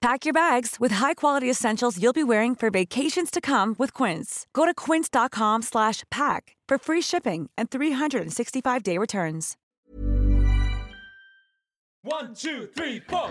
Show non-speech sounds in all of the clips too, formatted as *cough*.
Pack your bags with high-quality essentials you'll be wearing for vacations to come with Quince. Go to quince.com slash pack for free shipping and 365-day returns. One, two, three, four.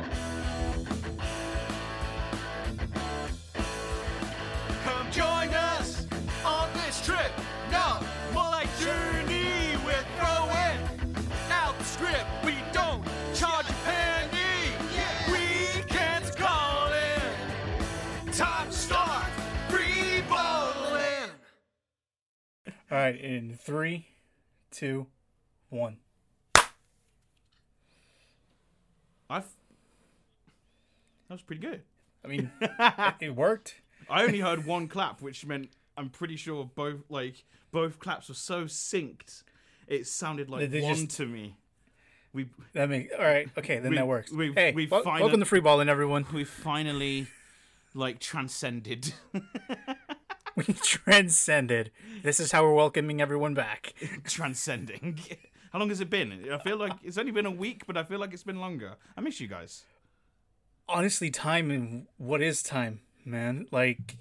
All right, in three, two, one. I. That was pretty good. I mean, *laughs* it worked. I only heard one clap, which meant I'm pretty sure both like both claps were so synced. It sounded like one just- to me. We That make all right. Okay, then We- that works. we- hey, we find welcome to free balling, everyone. we finally like transcended. *laughs* *laughs* We transcended. This is how we're welcoming everyone back. *laughs* Transcending. How long has it been? I feel like it's only been a week, but I feel like it's been longer. I miss you guys. Honestly, time and what is time, man? Like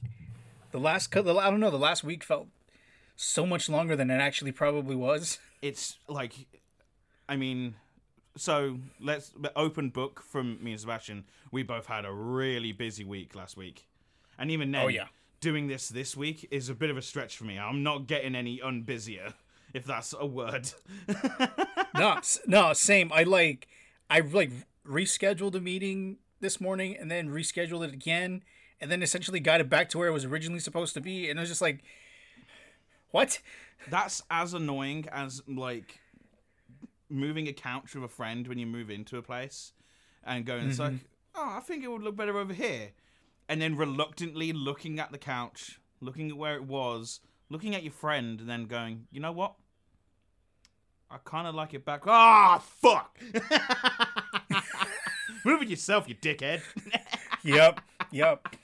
the last, I don't know, the last week felt so much longer than it actually probably was. *laughs* It's like, I mean, so let's open book from me and Sebastian. We both had a really busy week last week, and even then, Oh, yeah. Doing this this week is a bit of a stretch for me. I'm not getting any unbusier, if that's a word. *laughs* no, no, same. I like, I like rescheduled a meeting this morning and then rescheduled it again, and then essentially got it back to where it was originally supposed to be, and I was just like, what? that's as annoying as like moving a couch with a friend when you move into a place and going it's like mm-hmm. oh i think it would look better over here and then reluctantly looking at the couch looking at where it was looking at your friend and then going you know what i kind of like it back ah fuck *laughs* move it yourself you dickhead *laughs* Yep, yep.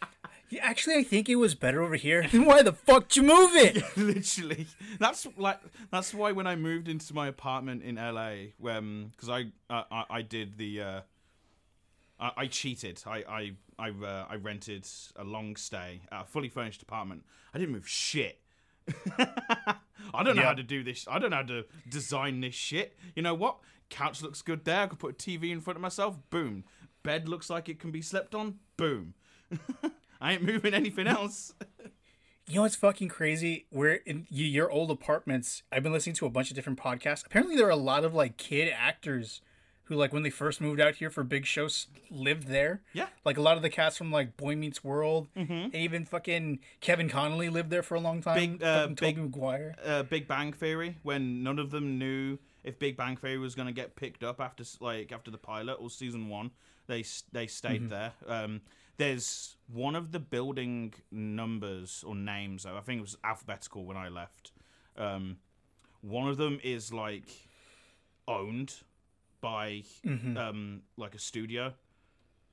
Yeah, actually, I think it was better over here. *laughs* Why the fuck did you move it? literally that's like that's why when i moved into my apartment in la when because I, I i did the uh i, I cheated. I i I, uh, I rented a long stay at a fully furnished apartment. I didn't move shit. *laughs* I don't know how to do this. I don't know how to design this shit. You know what? Couch looks good there. I could put a tv in front of myself. Boom. Bed looks like it can be slept on. Boom. *laughs* I ain't moving anything else. *laughs* You know what's fucking crazy? We're in your old apartments. I've been listening to a bunch of different podcasts. Apparently, there are a lot of like kid actors who, like, when they first moved out here for big shows, lived there. Yeah. Like a lot of the cast from like Boy Meets World, and even fucking Kevin Connolly lived there for a long time. Big, uh, fucking Tobey big- Maguire. uh, Big Bang Theory when none of them knew if Big Bang Theory was going to get picked up after like after the pilot or season one. They they stayed there. Um, there's one of the building numbers or names. though, I think it was alphabetical when I left. Um, one of them is like owned by um, like a studio.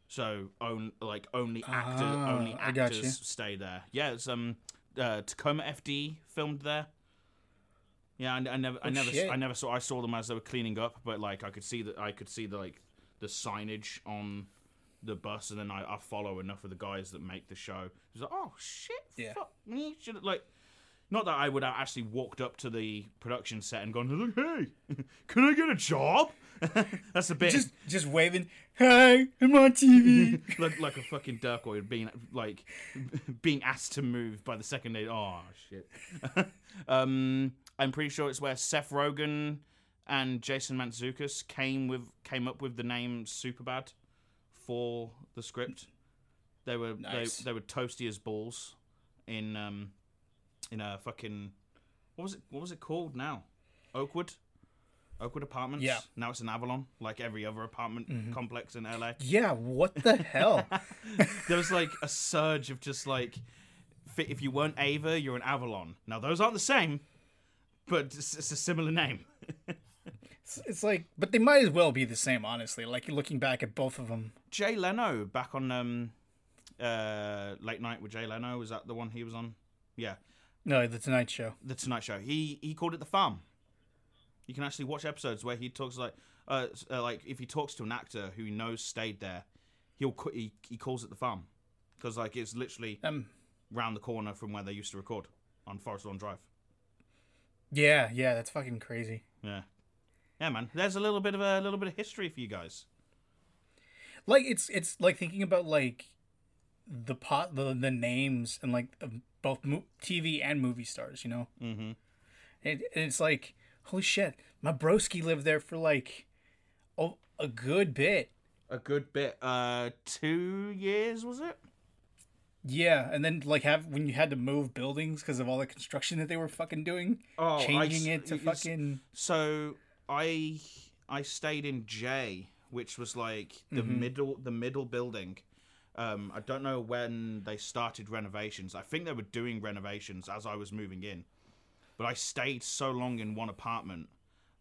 So own like only Ah, only actors stay there. Yeah, it's um uh, Tacoma FD filmed there. Yeah, I, I never, I Oh, never, shit. I never saw. I saw them as they were cleaning up, but like I could see that I could see the like the signage on the bus, and then I, I follow enough of the guys that make the show. It's like, oh shit, Yeah. fuck me, should like. Not that I would have actually walked up to the production set and gone, "Hey, *laughs* can I get a job?" *laughs* That's a bit Just just waving, "Hi, I'm on TV." like, like a fucking Durkoid being like *laughs* being asked to move by the second day. Oh shit. *laughs* um, I'm pretty sure it's where Seth Rogen and Jason Mantzoukas came with came up with the name Superbad for the script. They were Nice. they, they were toasty as balls in um in a fucking what was it what was it called now? Oakwood. Oakwood Apartments. Yeah. Now it's in Avalon, like every other apartment complex in LA yeah, what the hell? *laughs* there was like a surge of just like if you weren't Ava, you're an Avalon. Now those aren't the same, but it's, it's a similar name. It's, it's like, but they might as well be the same, honestly. Like looking back at both of them. Jay Leno back on um uh late night with Jay Leno was that the one he was on? Yeah, No, the Tonight Show. the Tonight Show. He he called it the farm. You can actually watch episodes where he talks like uh, uh like if he talks to an actor who he knows stayed there, he'll he he calls it the farm because like it's literally Um, round the corner from where they used to record on Forest Lawn Drive. yeah, yeah, that's fucking crazy. Yeah. Yeah, man. There's a little bit of a little bit of history for you guys. Like it's it's like thinking about like the pot the the names and like both mo- TV and movie stars. You know. Mm-hmm. And it's like, holy shit, my broski lived there for like, oh, a good bit. A good bit. Uh, two years was it? Yeah, and then like have when you had to move buildings because of all the construction that they were fucking doing, Oh, changing s- it to fucking So I I stayed in J, which was like the middle the middle building. Um, I don't know when they started renovations. I think they were doing renovations as I was moving in, but I stayed so long in one apartment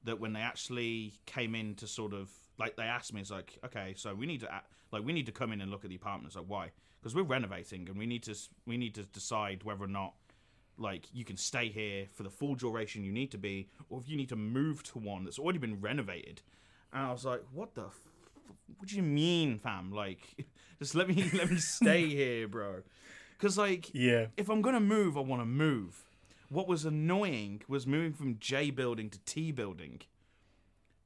that when they actually came in to sort of like they asked me, it's like, okay, so we need to like we need to come in and look at the apartments. Like, why? Because we're renovating and we need to we need to decide whether or not like you can stay here for the full duration you need to be, or if you need to move to one that's already been renovated. And I was like, what the? F- what do you mean, fam? Like, *laughs* just let me let me *laughs* stay here, bro. Because like, yeah. if I'm gonna move, I want to move. What was annoying was moving from J building to T building.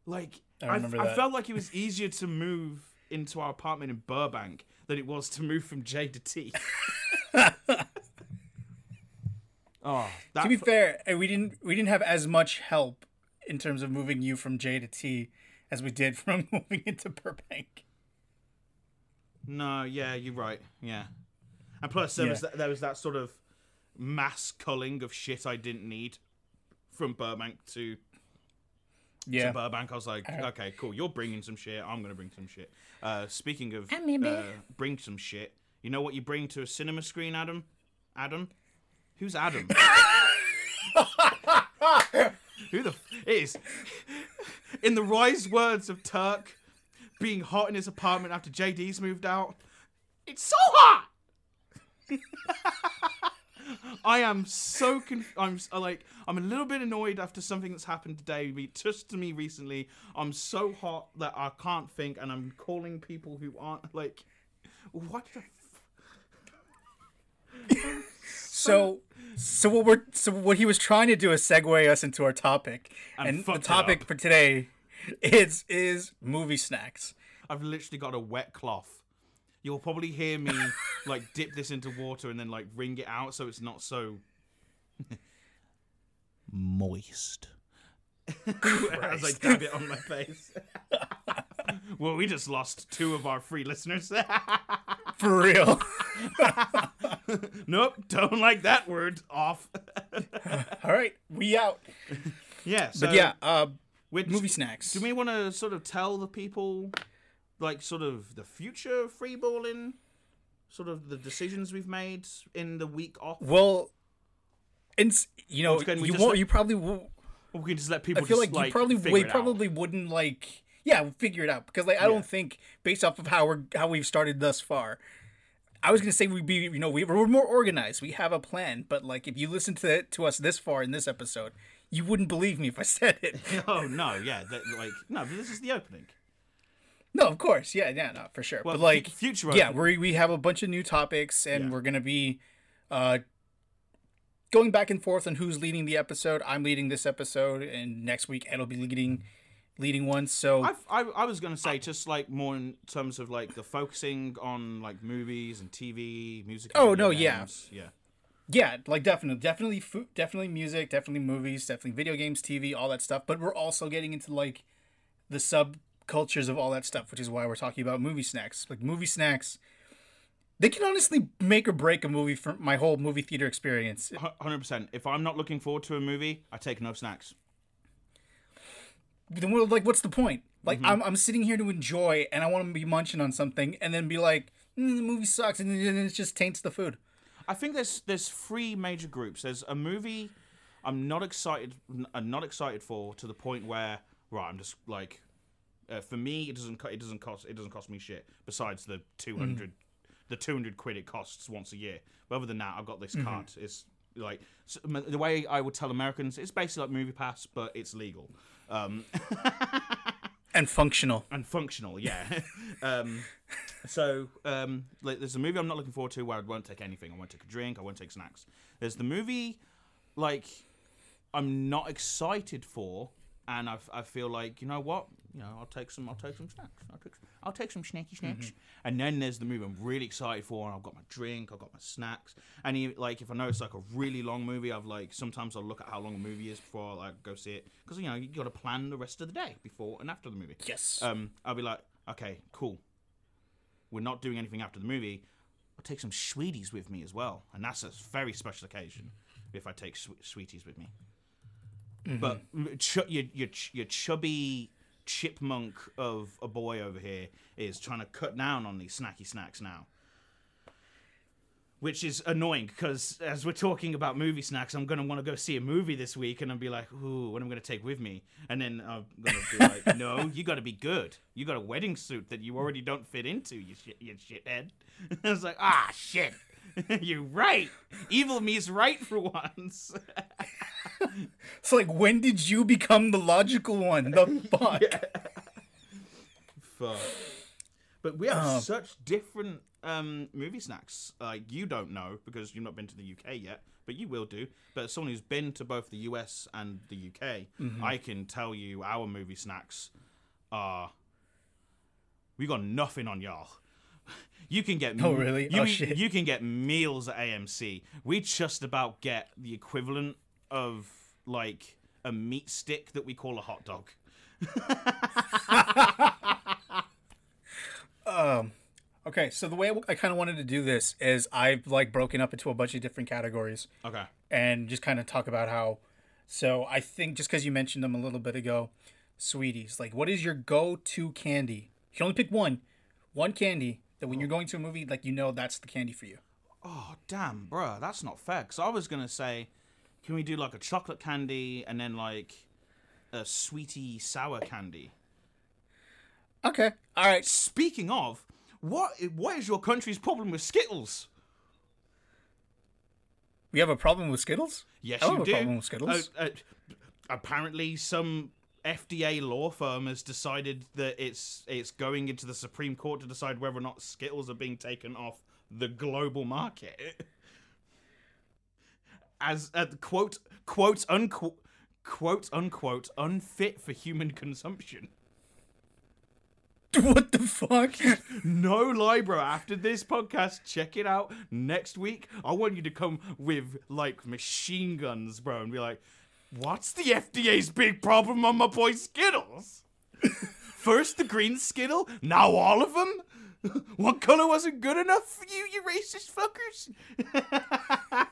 Like, I I, I felt like it was easier to move into our apartment in Burbank than it was to move from J to T. oh, *laughs* that To be fu- fair, uh, we didn't we didn't have as much help in terms of moving you from J to T as we did *laughs* from moving into Burbank. No, yeah, you're right. Yeah, and plus there was that, there was that sort of mass culling of shit I didn't need from Burbank to Yeah. to Burbank. I was like, okay, cool. You're bringing some shit. I'm gonna bring some shit. Uh, speaking of uh, bring some shit, you know what you bring to a cinema screen, Adam? Adam, who's Adam? *laughs* Who the f- it is? In the wise words of Turk, being hot in his apartment after JD's moved out. It's so hot. *laughs* I am so conf- I'm uh, like I'm a little bit annoyed after something that's happened today, be- just to me recently. I'm so hot that I can't think, and I'm calling people who aren't like, what the. F- So so what we're so what he was trying to do is segue us into our topic. And And, the topic for today is is movie snacks. I've literally got a wet cloth. You'll probably hear me like dip this into water and then like wring it out so it's not so moist. *laughs* As I dab it on my face. *laughs* well, we just lost two of our free listeners. *laughs* For real. nope, don't like that word. Off. All right, we out. yeah, so But yeah, uh which, movie snacks. Do we want to sort of tell the people, like, sort of the future of freeballing? Sort of the decisions we've made in the week off? Well, and you know, you won't. let- You probably. Or we can just let people. I feel just, like, you probably we it out? probably wouldn't like. Yeah, figure it out because like I Yeah. don't think based off of how we're how we've started thus far. I was gonna say we'd be you know we, we're more organized. We have a plan, but like if you listen to to us this far in this episode, you wouldn't believe me if I said it. *laughs* oh no, yeah, that, like no, but this is the opening. No, of course, yeah, yeah, no, for sure. Well, but like, fu- future yeah, we we have a bunch of new topics, and Yeah. we're gonna be uh going back and forth on who's leading the episode. I'm leading this episode, and next week Ed will be leading leading one. So I've, I I was gonna say just like more in terms of like the focusing on like movies and TV, music. and Oh, no, yeah. games. yeah. yeah, like definitely, definitely, food, definitely music, definitely movies, definitely video games, TV, all that stuff. But we're also getting into like the subcultures of all that stuff, which is why we're talking about movie snacks. Like movie snacks, they can honestly make or break a movie for my whole movie theater experience. Hundred percent. If I'm not looking forward to a movie, I take no snacks. Then what- like, what's the point? Like, Mm-hmm. I'm I'm sitting here to enjoy, and I want to be munching on something, and then be like, mm, the movie sucks, and then it just taints the food. I think there's there's three major groups. There's a movie I'm not excited I'm not excited for to the point where right I'm just like uh, for me it doesn't co- it doesn't cost it doesn't cost me shit besides the 200 the 200 quid it costs once a year. But other than that I've got this card. It's like s- m- the way I would tell Americans it's basically like movie pass but it's legal. Um *laughs* And functional. and functional, yeah. *laughs* um, so, um, like, there's a movie I'm not looking forward to where I won't take anything. I won't take a drink. I won't take snacks. There's the movie, like, I'm not excited for, and I, I feel like you know what, you know, I'll take some, I'll take some snacks. I'll take, I'll take some snacky snacks. And then there's the movie I'm really excited for, and I've got my drink, I've got my snacks, and even, like if I know it's like a really long movie, I've like sometimes I'll look at how long a movie is before I like go see it because you know you got to plan the rest of the day before and after the movie Yes. um, I'll be like, okay, cool. We're not doing anything after the movie. I'll take some sweeties with me as well, and that's a very special occasion if I take swe- sweeties with me. But mm, ch- your, your your chubby chipmunk of a boy over here is trying to cut down on these snacky snacks now. Which is annoying because as we're talking about movie snacks, I'm gonna want to go see a movie this week, and I'll be like, "Ooh, what am I gonna take with me?" And then I'm gonna be like, *laughs* "No, you got to be good. You got a wedding suit that you already don't fit into, you shit, you shithead." *laughs* I was like, "Ah, shit, *laughs* you're right. Evil me's right for once." *laughs* it's like, when did you become the logical one? The *laughs* fuck. Fuck. But we have such different um, movie snacks. Like you don't know because you've not been to the UK yet, but you will do. But as someone who's been to both the US and the UK, I can tell you our movie snacks are. We got nothing on y'all. You can get Oh, really? You, Oh, shit. you can get meals at AMC. We just about get the equivalent of like a meat stick that we call a hot dog. *laughs* um, Okay, so the way I kind of wanted to do this is I've like broken up into a bunch of different categories Okay. and just kind of talk about how. So I think just because you mentioned them a little bit ago, sweeties. Like, what is your go-to candy? You can only pick one, one candy that when you're going to a movie, like you know that's the candy for you. Oh damn, bruh, that's not fair. Cause I was gonna say, can we do like a chocolate candy and then like a sweetie sour candy? Okay, all right. Speaking of, what what is your country's problem with Skittles? We have a problem with Skittles. Yes, I you have do. a problem with Skittles. Uh, uh, apparently, some FDA law firm has decided that it's it's going into the Supreme Court to decide whether or not Skittles are being taken off the global market. As uh, quote quote unquote quote unquote unfit for human consumption. what the fuck? *laughs* No lie, bro. After this podcast, check it out next week. I want you to come with like machine guns, bro, and be like, "What's the FDA's big problem on my boy Skittles? *laughs* First the green Skittle, now all of them. One *laughs* color wasn't good enough for you, you racist fuckers." *laughs*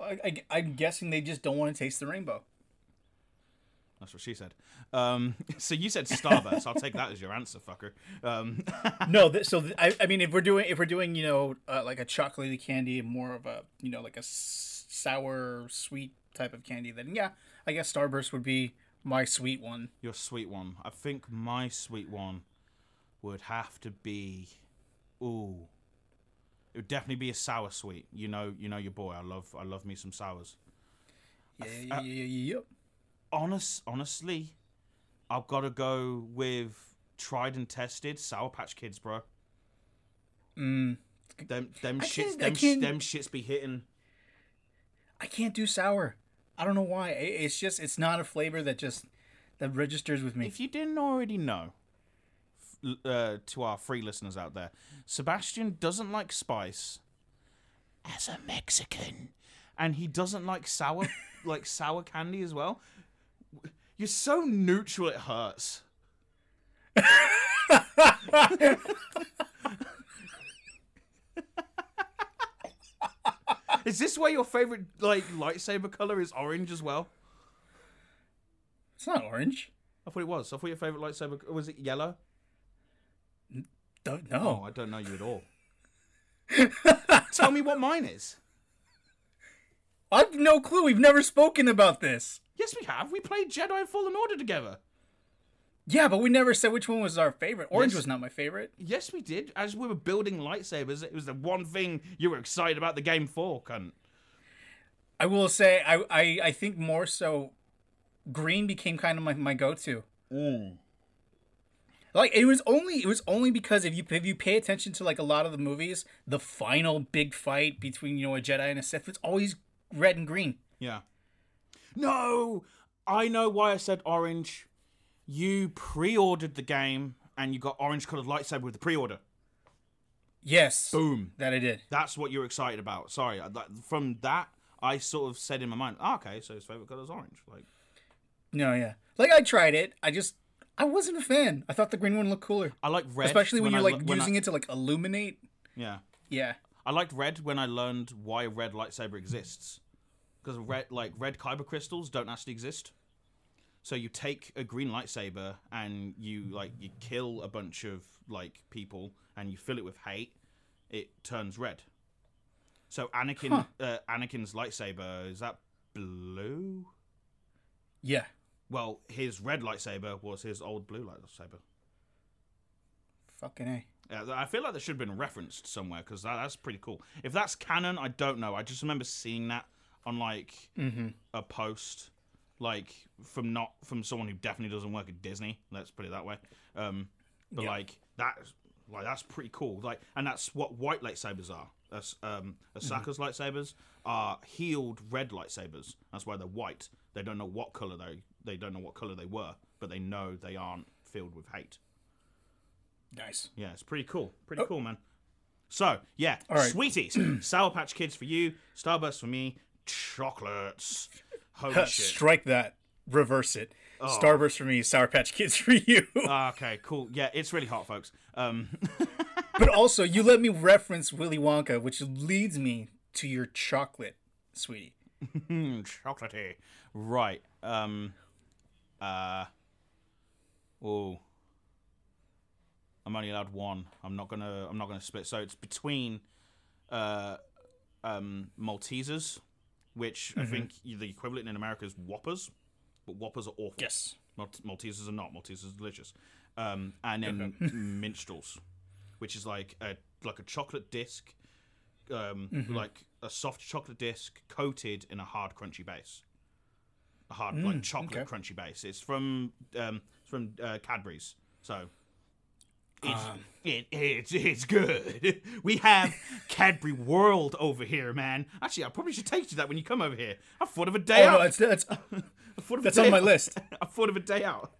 I, I, I'm guessing they just don't want to taste the rainbow. That's what she said. Um, so you said Starburst. I'll take that as your answer, fucker. Um, no, th- so th- I, I mean, if we're doing if we're doing you know uh, like a chocolatey candy, more of a you know like a sour sweet type of candy, then yeah, I guess Starburst would be my sweet one. Your sweet one. I think my sweet one would have to be. Ooh. It would definitely be a sour sweet. You know, you know your boy. I love, I love me some sours. Yeah, yeah, yeah, yeah, yeah. Honest, honestly, I've got to go with tried and tested Sour Patch Kids, bro. Mm, Them, them I shits, them, them shits be hitting. I can't do sour. I don't know why. It's just it's not a flavor that just that registers with me. If you didn't already know, uh, to our free listeners out there, Sebastian doesn't like spice as a Mexican, and he doesn't like sour, *laughs* like sour candy as well. You're so neutral, it hurts. *laughs* Is this why your favorite like lightsaber color is orange as well? It's not orange. I thought it was. I thought your favorite lightsaber was it yellow. Don't Oh, know. I don't know you at all. *laughs* Tell me what mine is. I've no clue. We've never spoken about this. Yes, we have. We played Jedi Fallen Order together. Yeah, but we never said which one was our favorite. Orange Yes. was not my favorite. Yes, we did. As we were building lightsabers, it was the one thing you were excited about the game for, cunt. I will say I I, I think more so green became kind of my, my go to. Mm. Like it was only it was only because if you if you pay attention to like a lot of the movies, the final big fight between you know a Jedi and a Sith, it's always red and green. Yeah. No, I know why I said orange. You pre-ordered the game and you got orange-colored lightsaber with the pre-order. Yes, Boom. that I did. That's what you're excited about. Sorry, I- from that I sort of said in my mind, oh, okay, so his favorite color is orange. Like, No, yeah, like I tried it. I just I wasn't a fan. I thought the green one looked cooler, I like red, especially when, I you're lo- like when I- using it to like illuminate. Yeah, Yeah, I liked red when I learned why a red lightsaber exists. Because red, like red kyber crystals, don't actually exist. So you take a green lightsaber and you like you kill a bunch of like people and you fill it with hate. It turns red. So Anakin, uh, Anakin's lightsaber is that blue? yeah. Well, his red lightsaber was his old blue lightsaber. Fucking a. Yeah, I feel like that should have been referenced somewhere because that, that's pretty cool. If that's canon, I don't know. I just remember seeing that on like a post, like from not from someone who definitely doesn't work at Disney. Let's put it that way. Um, but Yeah. like that, like that's pretty cool. Like, and that's what white lightsabers are. As, um, Ahsoka's lightsabers are healed red lightsabers. That's why they're white. They don't know what color they they don't know what color they were, but they know they aren't filled with hate. Nice. Yeah, it's pretty cool. Pretty cool, man. So, yeah, All right. sweeties. *clears throat* Sour Patch Kids for you, Starburst for me, chocolates. Holy *laughs* shit. Strike that. Reverse it. Starburst for me, Sour Patch Kids for you. Ah, okay, cool. Yeah, it's really hot, folks. Um, *laughs* but also, you let me reference Willy Wonka, which leads me to your chocolate, sweetie. *laughs* chocolatey. Right. Um, uh, oh. I'm only allowed one. I'm not gonna. I'm not gonna split. So it's between, uh, um, Maltesers, which I think the equivalent in America is Whoppers, but Whoppers are awful. Yes. Malt- Maltesers are not. Maltesers are delicious. Um, and then *laughs* minstrels, which is like a like a chocolate disc, um, like a soft chocolate disc coated in a hard crunchy base. A hard like chocolate okay. crunchy base. It's from um, it's from uh, Cadbury's. So it's, um, it, it's it's good. *laughs* We have Cadbury World over here, man. Actually, I probably should take you to that when you come over here. I thought of a day Oh, out. no, it's, that's, *laughs* I thought of that's on my out. list. *laughs* I thought of a day out.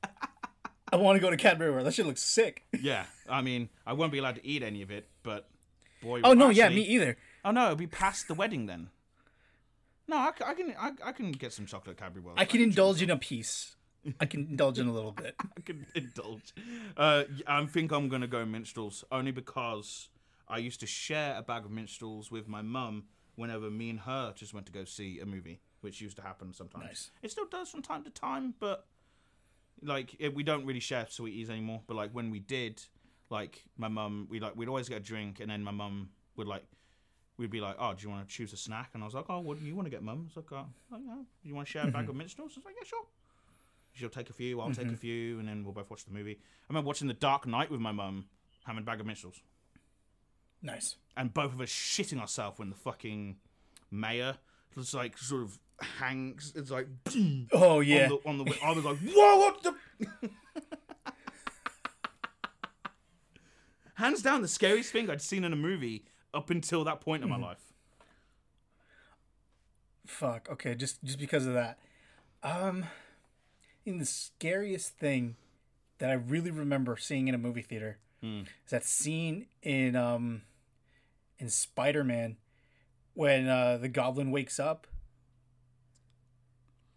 I want to go to Cadbury World. That shit looks sick. yeah, I mean, I won't be allowed to eat any of it, but boy. Oh, no, yeah, me either. Oh no, it'll be past the wedding then. No, I, I can I, I can get some chocolate Cadbury World. I can indulge in a piece. I can indulge in a little bit. *laughs* I can indulge. Uh, I think I'm gonna go minstrels only because I used to share a bag of minstrels with my mum whenever me and her just went to go see a movie, which used to happen sometimes. Nice. It still does from time to time, but like it, we don't really share sweeties anymore. But like when we did, like my mum, we like we'd always get a drink, and then my mum would like. We'd be like, "Oh, do you want to choose a snack?" And I was like, "Oh, what do you want to get, Mum?" It's like, "Oh, oh, yeah. Do you want to share a bag *laughs* of minstrels?" I was like, "Yeah, sure." She'll take a few, I'll take a few, and then we'll both watch the movie. I remember watching The Dark Knight with my mum, having a bag of minstrels, Nice. and both of us shitting ourselves when the fucking mayor was like sort of hangs. It's like Oh yeah. on the on the. I was like, whoa, what the. *laughs* Hands down, the scariest thing I'd seen in a movie up until that point in my life. Fuck. Okay, just just because of that. Um, I think the scariest thing that I really remember seeing in a movie theater is that scene in um in Spider Man when uh, the Goblin wakes up.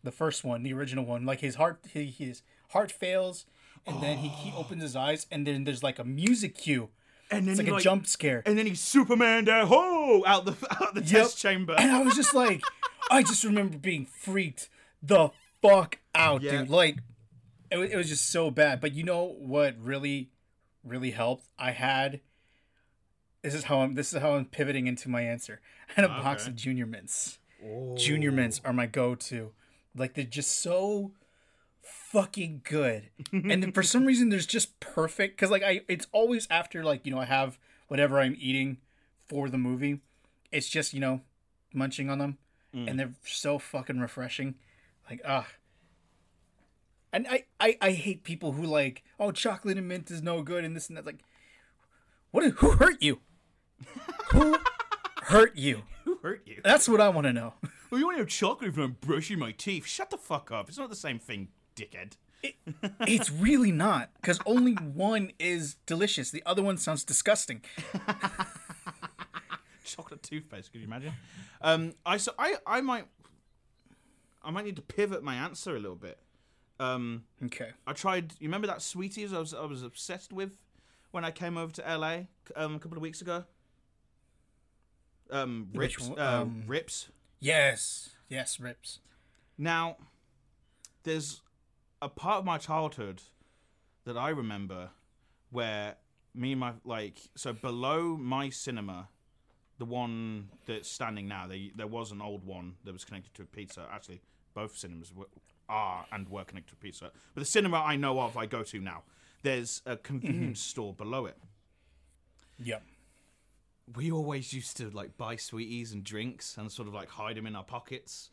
The first one, the original one, like his heart, he, his heart fails, and then he, he opens his eyes, and then there's like a music cue. And then It's like a jump scare. And then he's Superman there, ho, out the *laughs* out the test chamber. And I was just like, I just remember being freaked the fuck out, Yeah. dude. Like, it, it was just so bad. But you know what really, really helped? I had. This is how I'm. This is how I'm pivoting into my answer. I had a box of Junior Mints. Oh. Junior Mints are my go-to. Like they're just so fucking good. and then for some *laughs* reason, there's just perfect because like I, it's always after like you know I have whatever I'm eating for the movie. It's just you know munching on them, mm. and they're so fucking refreshing. Like ah. And I, I, I hate people who like, oh, chocolate and mint is no good and this and that. Like, what? Who hurt you? who *laughs* hurt you? Who hurt you? That's what I want to know. *laughs* Well, you want to have chocolate if I'm brushing my teeth? Shut the fuck up. It's not the same thing, dickhead. It's really not, because only one is delicious. The other one sounds disgusting. *laughs* Chocolate toothpaste. Could you imagine? Um, I so I I might I might need to pivot my answer a little bit. Um, Okay. I tried. You remember that sweeties I was I was obsessed with when I came over to LA um, a couple of weeks ago. Um, rips. uh, Um, rips. Yes. Yes, rips. Now, there's a part of my childhood that I remember where me and my like so below my cinema, the one that's standing now, they, there was an old one that was connected to a pizza. Actually, both cinemas were, are and were connected to pizza. But the cinema I know of, I go to now. There's a convenience mm. store below it. Yep. we always used to like buy sweeties and drinks and sort of like hide them in our pockets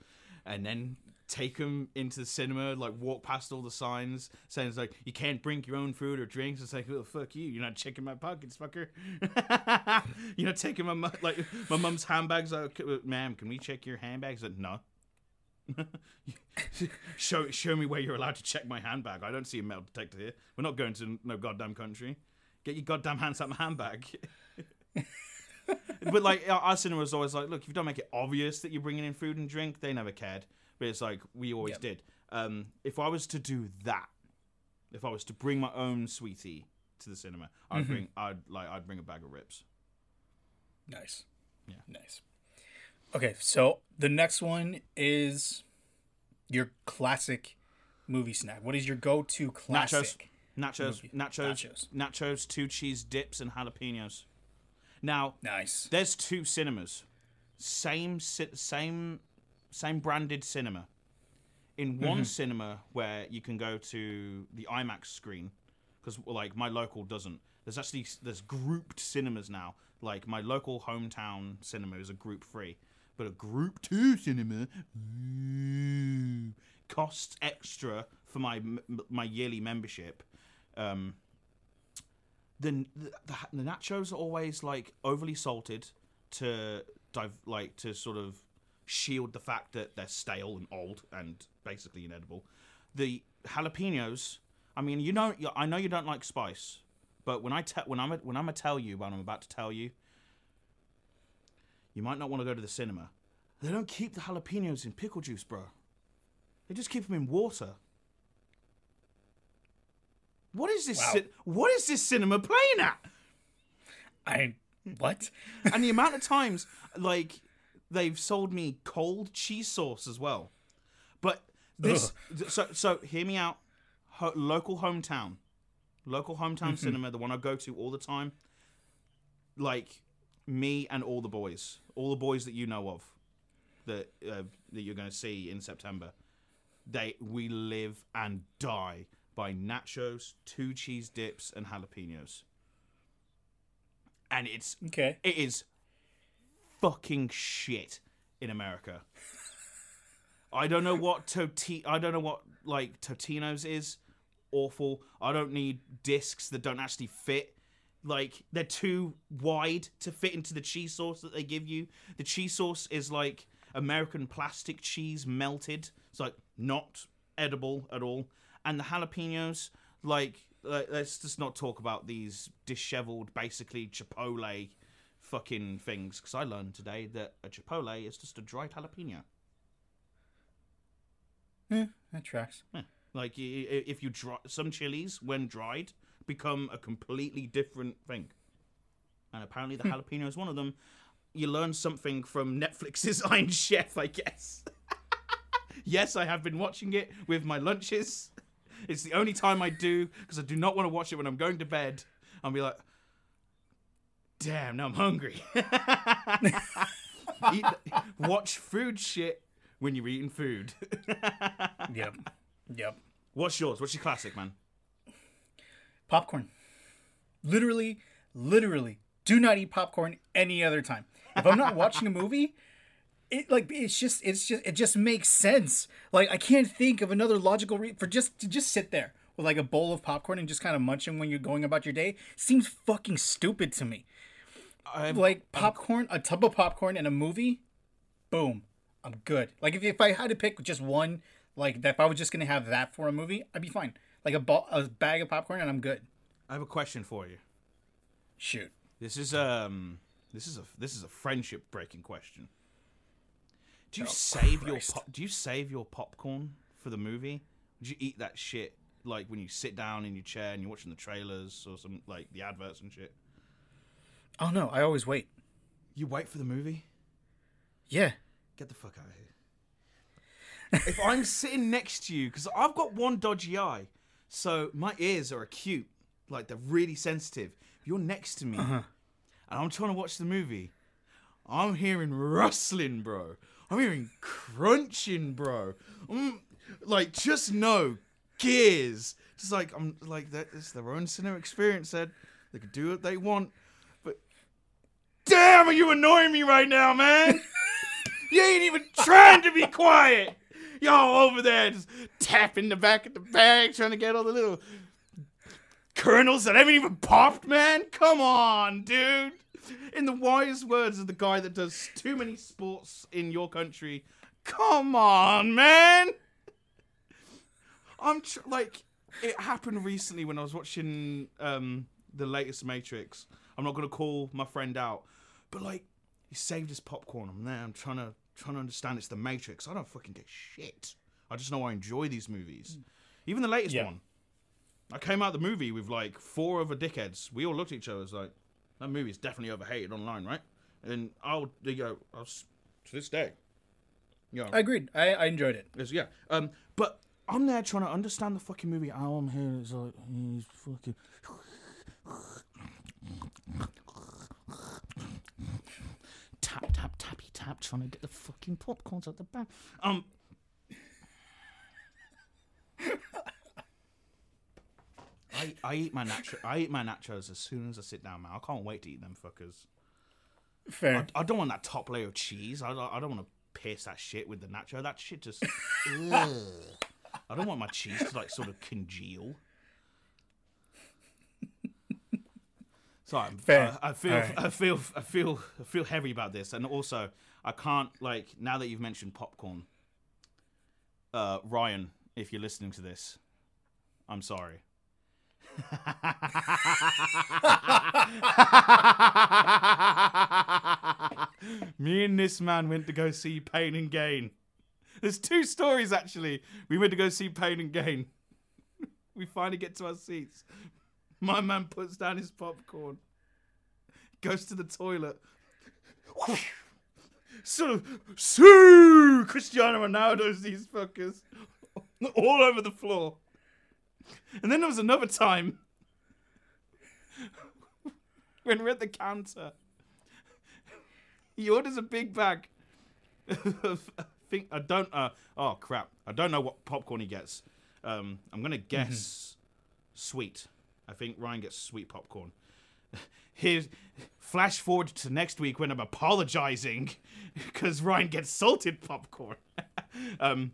and then take them into the cinema like walk past all the signs saying it's like you can't bring your own food or drinks it's like oh fuck you you're not checking my pockets fucker *laughs* you're not taking my mu- like my mum's handbags like, "Okay, ma'am can we check your handbags like no *laughs* show show me where you're allowed to check my handbag i don't see a metal detector here we're not going to no goddamn country get your goddamn hands out my handbag *laughs* but like our cinema was always like, look, if you don't make it obvious that you're bringing in food and drink, they never cared. But it's like we always Yep. did. Um, if I was to do that, if I was to bring my own sweetie to the cinema, I'd bring, I'd like, I'd bring a bag of rips. Nice. Yeah. Nice. Okay, so the next one is your classic movie snack. What is your go-to classic? Nachos, movie. nachos, Nachos. nachos, two cheese dips, and jalapenos. Now, Nice. There's two cinemas, same same same branded cinema. In one Mm-hmm. cinema where you can go to the IMAX screen, because like my local doesn't. There's actually there's grouped cinemas now. Like my local hometown cinema is a group three, but a group two cinema costs extra for my my yearly membership. Um, the, the the nachos are always like overly salted to dive like to sort of shield the fact that they're stale and old and basically inedible. The jalapenos, I mean, you know, I know you don't like spice, but when I te- when I'm when I'm gonna tell you what I'm about to tell you, you might not want to go to the cinema. They don't keep the jalapenos in pickle juice, bro. They just keep them in water. What is this? Wow. what is this cinema playing at? I what? *laughs* and the amount of *laughs* times like they've sold me cold cheese sauce as well. But this, so so hear me out. Ho- local hometown, local hometown mm-hmm. cinema, the one I go to all the time. Like me and all the boys, all the boys that you know of, that uh, that you're going to see in September. They we live and die by nachos, two cheese dips, and jalapenos. And it's Okay. it is fucking shit in America. I don't know what Toti. I don't know what like Totino's is. Awful. I don't need discs that don't actually fit. Like they're too wide to fit into the cheese sauce that they give you. The cheese sauce is like American plastic cheese melted. It's like not edible at all. And the jalapenos, like, let's just not talk about these disheveled, basically chipotle fucking things. Because I learned today that a chipotle is just a dried jalapeno. Yeah, that tracks. Yeah. Like if you dry some chilies when dried become a completely different thing, and apparently the hmm. jalapeno is one of them. You learn something from Netflix's *laughs* Iron Chef, I guess. *laughs* yes, I have been watching it with my lunches. It's the only time I do because I do not want to watch it when I'm going to bed. I'll be like, damn, now I'm hungry. *laughs* Eat, watch food shit when you're eating food. Yep. Yep. What's yours? What's your classic, man? Popcorn. Literally, literally, do not eat popcorn any other time. If I'm not watching a movie, it like it's just it's just it just makes sense. Like I can't think of another logical reason for just to just sit there with like a bowl of popcorn and just kind of munching when you're going about your day. Seems fucking stupid to me. I'm, Like popcorn, a tub of popcorn in a movie, boom, I'm good. Like if if I had to pick just one, like if I was just gonna have that for a movie, I'd be fine. Like a, ball, a bag of popcorn and I'm good. I have a question for you. Shoot. This is um, this is a this is a friendship breaking question. Do you save your Christ. pop, Do you save your popcorn for the movie? Would you eat that shit like when you sit down in your chair and you're watching the trailers or some like the adverts and shit? Oh no, I always wait. You wait for the movie. Yeah. Get the fuck out of here. if I'm sitting next to you, because I've got one dodgy eye, so my ears are acute, like they're really sensitive. If you're next to me and I'm trying to watch the movie, I'm hearing rustling, bro. I'm hearing crunching, bro. Mm, like, just know, gears. Just like I'm like that. It's their own cinema experience. Ed. They can do what they want, but damn, are you annoying me right now, man? *laughs* You ain't even trying to be quiet. Y'all over there just tapping the back of the bag, trying to get all the little kernels that haven't even popped, man. Come on, dude. In the wise words of the guy that does too many sports in your country, come on, man. I'm tr- like, it happened recently when I was watching um, the latest Matrix. I'm not gonna call my friend out, but like, he saved his popcorn. I'm there. I'm trying to trying to understand it's the Matrix. I don't fucking get shit. I just know I enjoy these movies. Even the latest Yeah. one. I came out the movie with like four other dickheads. We all looked at each other as like, that movie is definitely overhated online, right? And I'll they go, I'll, to this day. You know, I agreed. I, I enjoyed it. it's- yeah. Um, but I'm there trying to understand the fucking movie. All I'm here here is like, he's fucking. Tap, tap, tappy, tap, trying to get the fucking popcorns out the bag. Um. I, I eat my nacho. I eat my nachos as soon as I sit down, man. I can't wait to eat them fuckers. Fair. I don't want that top layer of cheese. I don't, I don't want to pierce that shit with the nacho. That shit just. *laughs* Ugh. I don't want my cheese to like sort of congeal. So I'm, Fair. I, I feel, Alright. I feel, I feel, I feel heavy about this, and also I can't like now that you've mentioned popcorn. Uh, Ryan, if you're listening to this, I'm sorry. *laughs* Me and this man went to go see Pain and Gain. There's two stories actually. We went to go see Pain and Gain. *laughs* We finally get to our seats. My man puts down his popcorn, goes to the toilet, sort of, Sue! Cristiano Ronaldo's these fuckers all over the floor. And then there was another time *laughs* when we're at the counter. He orders a big bag. of- I think I don't. Uh, oh crap! I don't know what popcorn he gets. Um, I'm gonna guess sweet. I think Ryan gets sweet popcorn. *laughs* here's flash forward to next week when I'm apologizing *laughs* because Ryan gets salted popcorn. *laughs* um,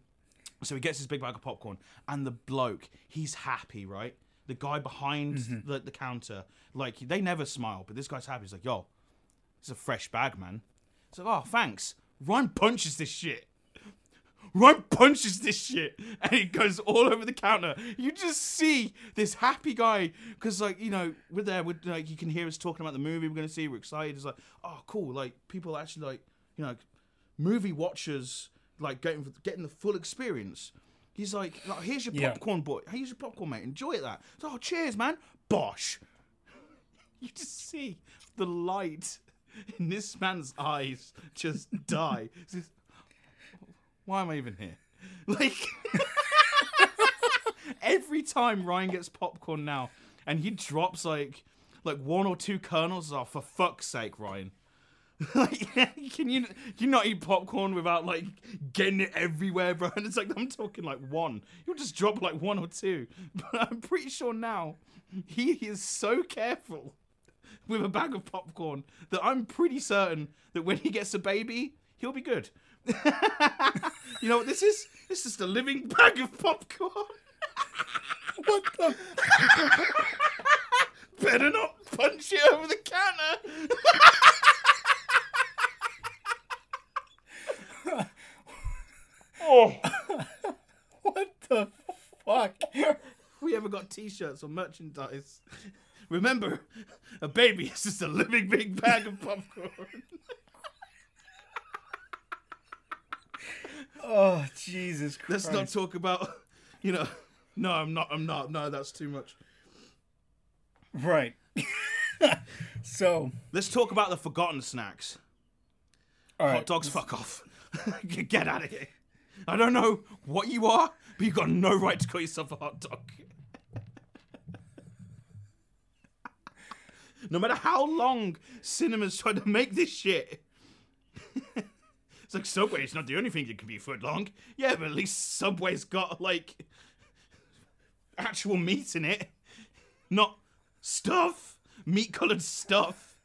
so he gets his big bag of popcorn, and the bloke, he's happy, right? The guy behind the, the counter, like they never smile, but this guy's happy. He's like, "Yo, it's a fresh bag, man." It's like, "Oh, thanks." Ryan punches this shit. Ryan punches this shit and it goes all over the counter. You just see this happy guy because, like, you know, we're there. We're, like, you can hear us talking about the movie we're going to see. We're excited. It's like, oh, cool. Like, people actually, like, you know, movie watchers, like, getting, getting the full experience. He's like, like here's your Yeah. popcorn, boy. Here's your popcorn, mate. Enjoy it, that. So, oh, cheers, man. Bosh. *laughs* You just see the light *laughs* in this man's eyes just die. It's just, why am I even here? *laughs* Like *laughs* every time Ryan gets popcorn now, and he drops like like one or two kernels. Oh, for fuck's sake, Ryan! *laughs* like, can you you not eat popcorn without like getting it everywhere, bro? And it's like I'm talking like one. You'll just drop like one or two. But I'm pretty sure now he is so careful with a bag of popcorn that I'm pretty certain that when he gets a baby, he'll be good. *laughs* you know what this is? This is the living bag of popcorn. *laughs* What the? *laughs* Better not punch it over the counter. oh, What the fuck? we ever got T-shirts or merchandise? Remember, a baby is just a living big bag of popcorn. Oh Jesus Christ! Let's not talk about, *laughs* you know. No, I'm not. I'm not. No, that's too much. Right. *laughs* so, Let's talk about the forgotten snacks. all Hot dogs, fuck off. *laughs* Get out of here. I don't know what you are, but you've got no right to call yourself a hot dog. no matter how long cinemas tried to make this shit. It's like Subway's not the only thing that can be foot long. Yeah, but at least Subway's got like actual meat in it, not stuff, meat colored stuff.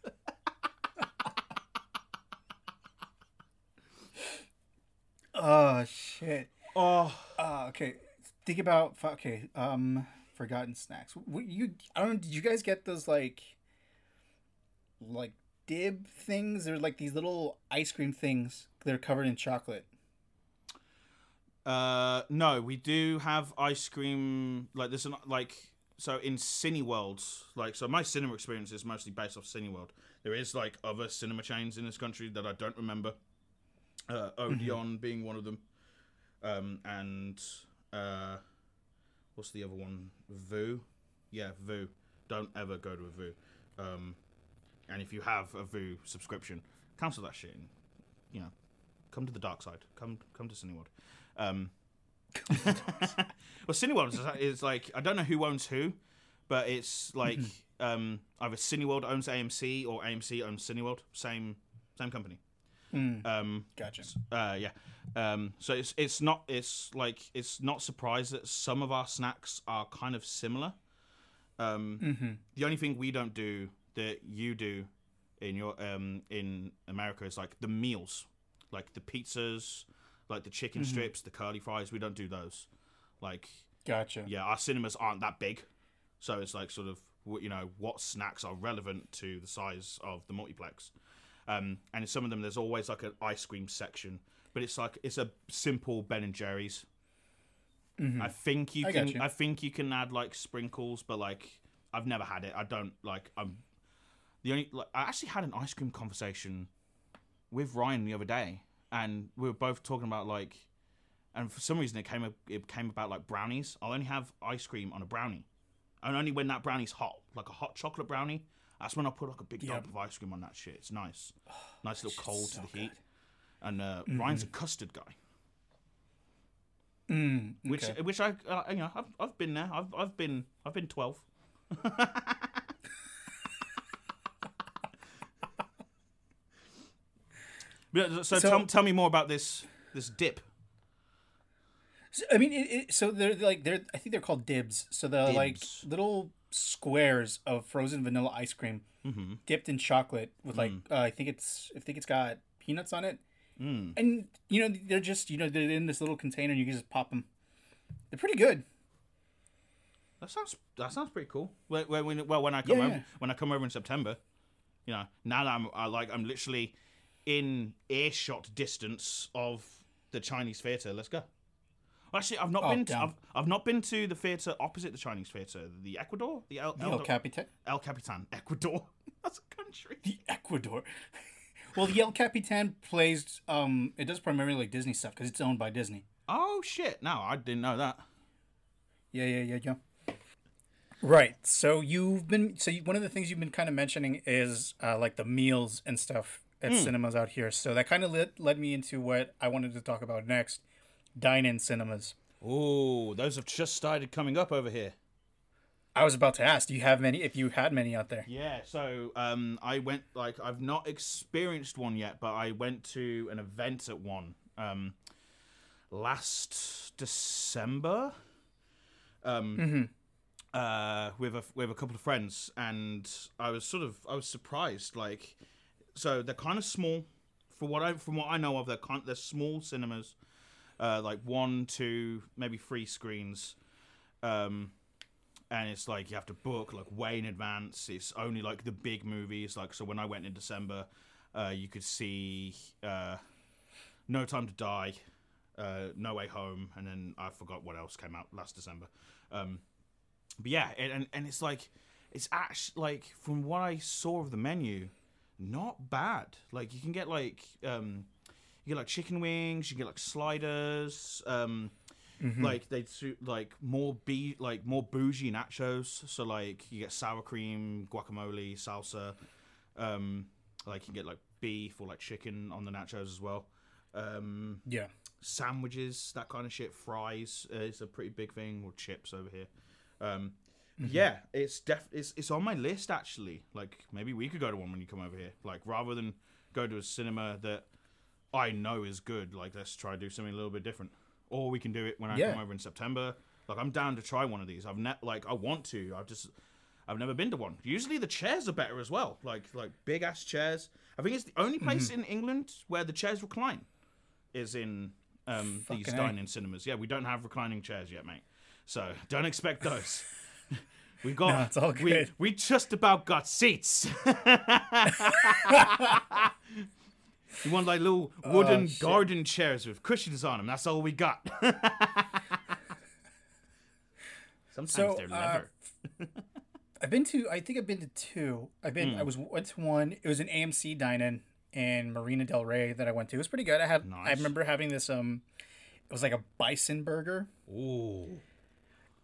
Oh shit. Oh. Uh, okay. Think about okay. Um, forgotten snacks. W- You I don't. Did you guys get those like, like dib things? They're like these little ice cream things. They're covered in chocolate. Uh, no, we do have ice cream. Like there's an like so in Cineworld. Like so, my cinema experience is mostly based off Cineworld. There is like other cinema chains in this country that I don't remember. Uh, Odeon being one of them, um, and uh, what's the other one? Vue. Yeah, Vue. Don't ever go to a Vue. Um, and if you have a Vue subscription, cancel that shit. And, you know, come to the dark side. Come come to Cineworld. Um, *laughs* well, Cineworld is, is like I don't know who owns who, but it's like um, either Cineworld owns AMC or AMC owns Cineworld. Same same company. Um, Gotcha. uh, yeah. Um, so it's it's not it's like it's not surprised that some of our snacks are kind of similar. Um, The only thing we don't do that you do in your um, in America is like the meals, like the pizzas, like the chicken strips, the curly fries. We don't do those. Like Gotcha. yeah, our cinemas aren't that big, so it's like sort of you know what snacks are relevant to the size of the multiplex. Um, and in some of them, there's always like an ice cream section, but it's like it's a simple Ben and Jerry's. I think you I can. you. I think you can add like sprinkles, but like I've never had it. I don't like. I'm the only. Like, I actually had an ice cream conversation with Ryan the other day, and we were both talking about like, and for some reason it came it came about like brownies. I'll only have ice cream on a brownie, and only when that brownie's hot, like a hot chocolate brownie. That's when I put like a big Yeah. dump of ice cream on that shit. It's nice, *sighs* nice little cold so to the heat. And uh, Ryan's a custard guy, Mm, which which I uh, you know I've, I've been there. I've I've been I've been twelve. *laughs* But, uh, so, So- tell, tell me more about this this dip. So, I mean, it, it, so they're like they're. I think they're called dibs. So they're like little squares of frozen vanilla ice cream Mm-hmm. dipped in chocolate with like Mm. uh, I think it's I think it's got peanuts on it. Mm. And you know they're just you know they're in this little container and you can just pop them. They're pretty good. That sounds that sounds pretty cool. When, when, well, when I come Yeah, over yeah. when I come over in September, you know, now that I'm I, like I'm literally in earshot distance of the Chinese theater. Let's go. Well, actually, I've not Oh, been. To. I've, I've not been to the theater opposite the Chinese theater, the Ecuador, the El, El Capitan. El Capitan, Ecuador. *laughs* That's a country. The Ecuador. *laughs* well, the El Capitan plays. Um, it does primarily like Disney stuff because it's owned by Disney. Oh shit! No, I didn't know that. Yeah, yeah, yeah, yeah. Right. So you've been. So you, one of the things you've been kind of mentioning is uh, like the meals and stuff at cinemas out here. So that kind of led led me into what I wanted to talk about next: dine-in cinemas. Oh, those have just started coming up over here. I was about to ask, do you have many? If you had many out there, Yeah, so um, I went like I've not experienced one yet, but I went to an event at one um, last December. Um, uh, with a with a couple of friends, and I was sort of I was surprised. Like, so they're kind of small. For what I from what I know of, they're kind they're small cinemas, uh, like one, two, maybe three screens. Um, and it's like you have to book like way in advance. It's only like the big movies. Like so, when I went in December, uh, you could see uh, No Time to Die, uh, No Way Home, and then I forgot what else came out last December. Um, but yeah, and, and and it's like it's actually like from what I saw of the menu, not bad. Like you can get like um, you get like chicken wings, you get like sliders. Um, like they do like more be like more bougie nachos. So like you get sour cream, guacamole, salsa. Um, like you get like beef or like chicken on the nachos as well. Um, yeah. sandwiches, that kind of shit. Fries uh, is a pretty big thing, or chips over here. Um, Yeah, it's def it's it's on my list actually. Like maybe we could go to one when you come over here. Like rather than go to a cinema that I know is good, like let's try to do something a little bit different. Or we can do it when I Yeah. come over in September. Like I'm down to try one of these. I've ne- like I want to. I've just I've never been to one. Usually the chairs are better as well. Like like big ass chairs. I think it's the only place Mm-hmm. in England where the chairs recline is in um, these dining cinemas. Yeah, we don't have reclining chairs yet, mate. So don't expect those. *laughs* we got No, it's all we good. we just about got seats. *laughs* you want like little wooden Oh, garden chairs with cushions on them. That's all we got. *laughs* Sometimes So, they're uh. I've been to. I think I've been to two. I've been. I was went to one. It was an AMC dine-in in Marina Del Rey that I went to. It was pretty good. I had. I remember having this. Um, it was like a bison burger. Ooh.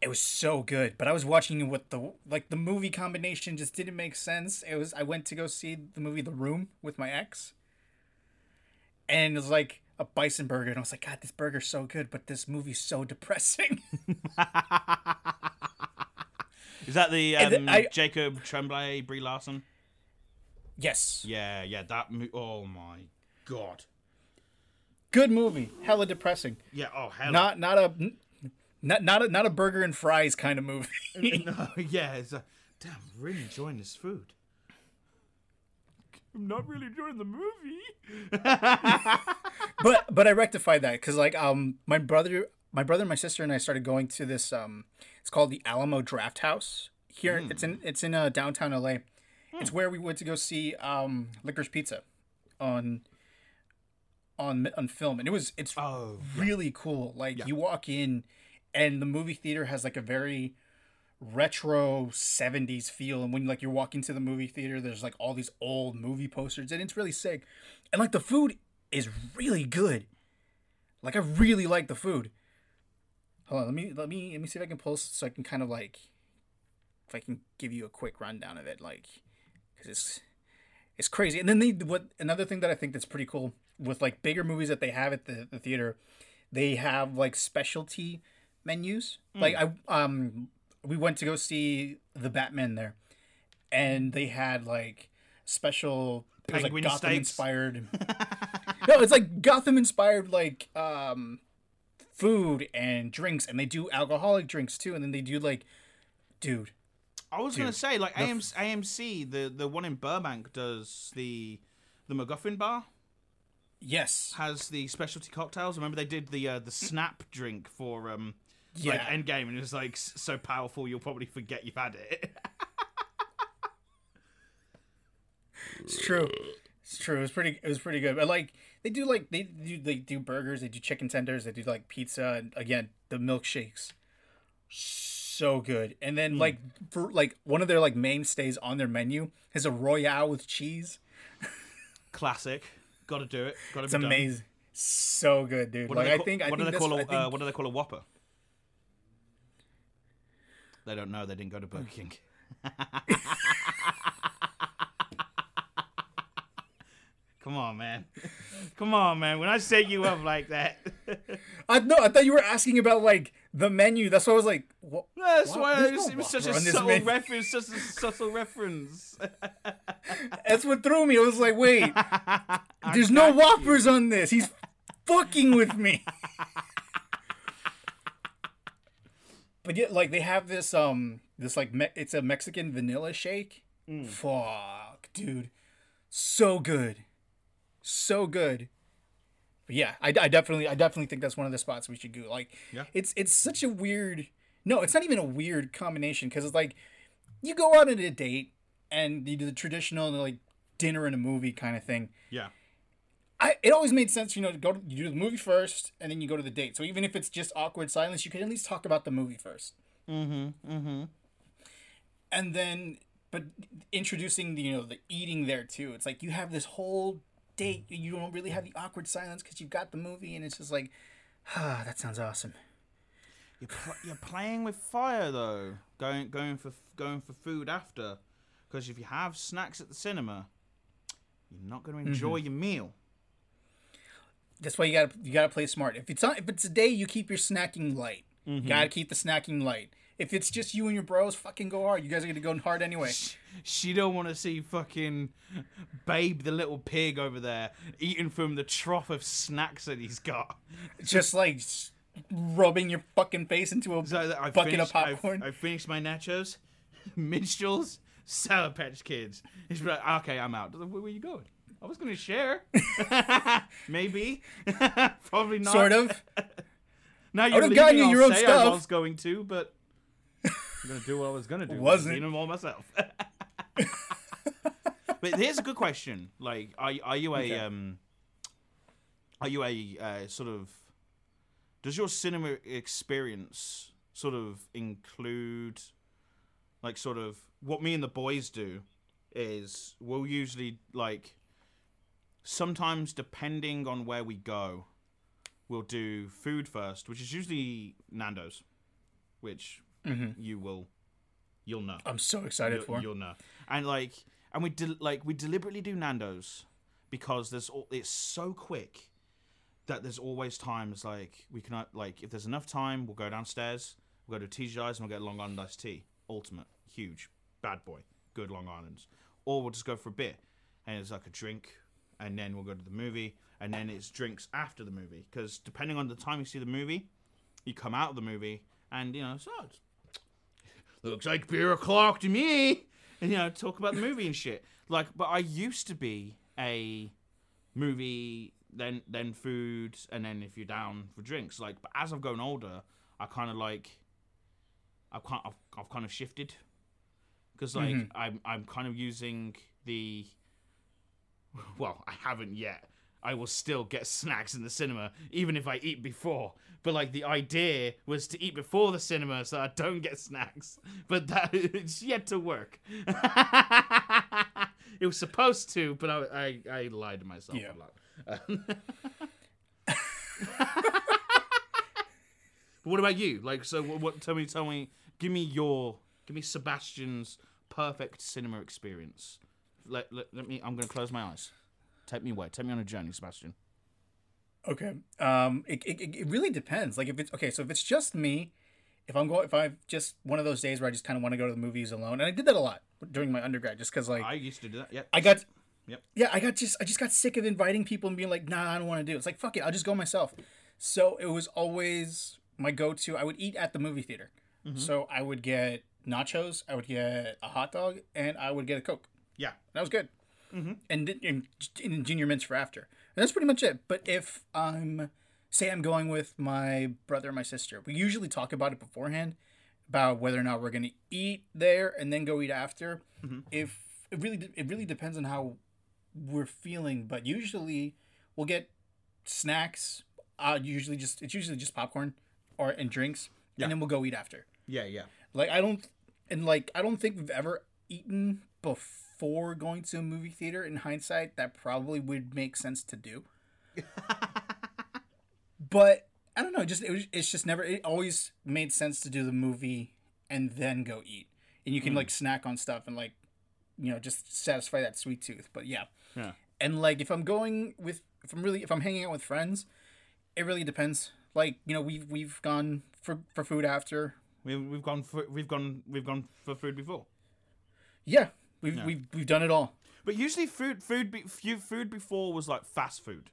It was so good, but I was watching it with the like the movie combination just didn't make sense. It was. I went to go see the movie The Room with my ex, and it was like a bison burger, and I was like, God, this burger's so good, but this movie's so depressing. *laughs* Is that the um, I- Jacob Tremblay, Brie Larson? yes, Yeah, yeah. That. Mo- oh my god. good movie, hella depressing. Yeah. Oh hell. not not a not not a, not a burger and fries kind of movie. *laughs* no, yeah, it's a, damn, I'm really enjoying this food. I'm not really enjoying the movie. *laughs* but but I rectified that because like um my brother my brother and my sister and I started going to this um it's called the Alamo Drafthouse here it's in it's in uh, downtown LA. It's where we went to go see um Licorice Pizza on on on film and it was it's Oh, really cool. Like you walk in and the movie theater has like a very retro 70s feel and when like you're walking to the movie theater there's like all these old movie posters and it's really sick. And like the food is really good. Like I really like the food. Hold on, let me let me let me see if I can post so I can kind of like if I can give you a quick rundown of it like cuz it's it's crazy. And then they what another thing that I think that's pretty cool with like bigger movies that they have at the, the theater, they have like specialty menus. Like I um we went to go see the Batman there, and they had like special. It was like Penguin Gotham steaks. inspired. *laughs* no, it's like Gotham inspired like um food and drinks, and they do alcoholic drinks too, and then they do like, dude, I was gonna say like f- AMC, AMC, the the one in Burbank does the the MacGuffin bar Yes. has the specialty cocktails. Remember they did the uh, the snap drink for um Yeah. like Endgame, and it was like so powerful you'll probably forget you've had it. *laughs* It's true. It's true. It was pretty. It was pretty good. But like they do, like they do, they do burgers. They do chicken tenders. They do like pizza. And again, the milkshakes, so good. And then like for like one of their like mainstays on their menu is a royale with cheese. Classic. Got to do it. Got to It's be done. amazing. So good, dude. What like do I think. I what think do they call a I uh, what do they call a Whopper? They don't know. They didn't go to Burger King. *laughs* Come on, man. Come on, man. When I set you up like that, *laughs* I no. I thought you were asking about like the menu. That's why I was like, what? that's what? why it was, it was such a subtle reference. Such a subtle reference. *laughs* That's what threw me. I was like, wait, there's no whoppers on this. He's fucking with me. But yeah, like they have this um this like me- it's a Mexican vanilla shake. Mm. Fuck, dude, so good, so good. But yeah, I, I definitely I definitely think that's one of the spots we should go. Like, Yeah. it's it's such a weird. No, it's not even a weird combination because it's like you go out on a date and you do the traditional like dinner and a movie kind of thing. Yeah. I it always made sense, you know, to go to, you do the movie first and then you go to the date. So even if it's just awkward silence, you can at least talk about the movie 1st Mm-hmm. Mm-hmm. And then, but introducing the you know the eating there too. It's like you have this whole date. You don't really have the awkward silence because you've got the movie, and it's just like, ah, that sounds awesome. You're, pl- you're playing with fire though. Going going for going for food after, because if you have snacks at the cinema, you're not going to enjoy your meal. That's why you gotta you gotta play smart. If it's not, if it's a day, you keep your snacking light. You mm-hmm. gotta keep the snacking light. If it's just you and your bros, fucking go hard. You guys are gonna go hard anyway. She don't want to see fucking Babe the little pig over there eating from the trough of snacks that he's got. *laughs* just like rubbing your fucking face into a So I bucket finished, of popcorn. I, I finished my nachos, *laughs* minstrels, Sour Patch Kids. He's like, okay, I'm out. Where were you going? I was gonna share. *laughs* Maybe. *laughs* Probably not. sort of. *laughs* Now you're leaving, gotten you I'll your own say stuff. I was going to, but I'm gonna do what I was gonna do. Wasn't. Eat them all myself. but here's a good question: Like, are are you a Okay. um, are you a uh, sort of does your cinema experience sort of include like sort of what me and the boys do is we'll usually like sometimes depending on where we go we'll do food first which is usually nando's which mm-hmm. you will you'll know. I'm so excited you'll, for. you'll know. And like and we del- like we deliberately do nando's because there's all it's so quick that there's always times like we can like if there's enough time we'll go downstairs we'll go to TGI's and we'll get Long Island iced tea. Ultimate. Huge. Bad boy. Good Long Island's. Or we'll just go for a beer. And it's like a drink and then we'll go to the movie and then it's drinks after the movie because depending on the time you see the movie you come out of the movie and you know so it's looks like beer o'clock to me. And you know talk about the movie and *laughs* shit. Like but i used to be a movie then then food and then if you're down for drinks. Like but as i've grown older i kind of like i've kind I've, I've kind of shifted. Because like mm-hmm. i'm i'm kind of using the *laughs* well i haven't yet i will still get snacks in the cinema even if i eat before but like the idea was to eat before the cinema so i don't get snacks but that *laughs* it's yet to work *laughs* it was supposed to but i i, I lied to myself Yeah. a lot But what about you? Like, so what? what tell me, tell me. Give me your, give me Sebastian's perfect cinema experience. Let, let, let me. I'm gonna close my eyes. Take me away. Take me on a journey, Sebastian. Okay. Um, it, it, it really depends. Like if it's okay, so if it's just me, if I'm going, if I've just one of those days where I just kind of want to go to the movies alone, and I did that a lot during my undergrad, just because like I used to do that. Yeah. I got. Yep. Yeah, I got just I just got sick of inviting people and being like, nah, I don't want to do. it. It's like fuck it, I'll just go myself. So it was always my go-to. I would eat at the movie theater, so I would get nachos, I would get a hot dog, and I would get a Coke. Yeah. That was good. Mm-hmm. And, and, and junior mints for after. And that's pretty much it. But if I'm, say, I'm going with my brother and my sister, we usually talk about it beforehand about whether or not we're going to eat there and then go eat after. If it really, it really depends on how we're feeling. But usually, we'll get snacks. Uh, usually just it's usually just popcorn or and drinks, and then we'll go eat after. Yeah, yeah. Like I don't and like I don't think we've ever eaten before going to a movie theater. In hindsight, that probably would make sense to do. *laughs* but I don't know. Just it was, it's just never. It always made sense to do the movie and then go eat, and you can hmm. like snack on stuff and like you know just satisfy that sweet tooth. But yeah, Yeah. and like if I'm going with if I'm really if I'm hanging out with friends, it really depends. Like you know we've we've gone for for food after We, we've gone for we've gone we've gone for food before. Yeah, we've we've we've done it all. But usually food food be, food before was like fast food.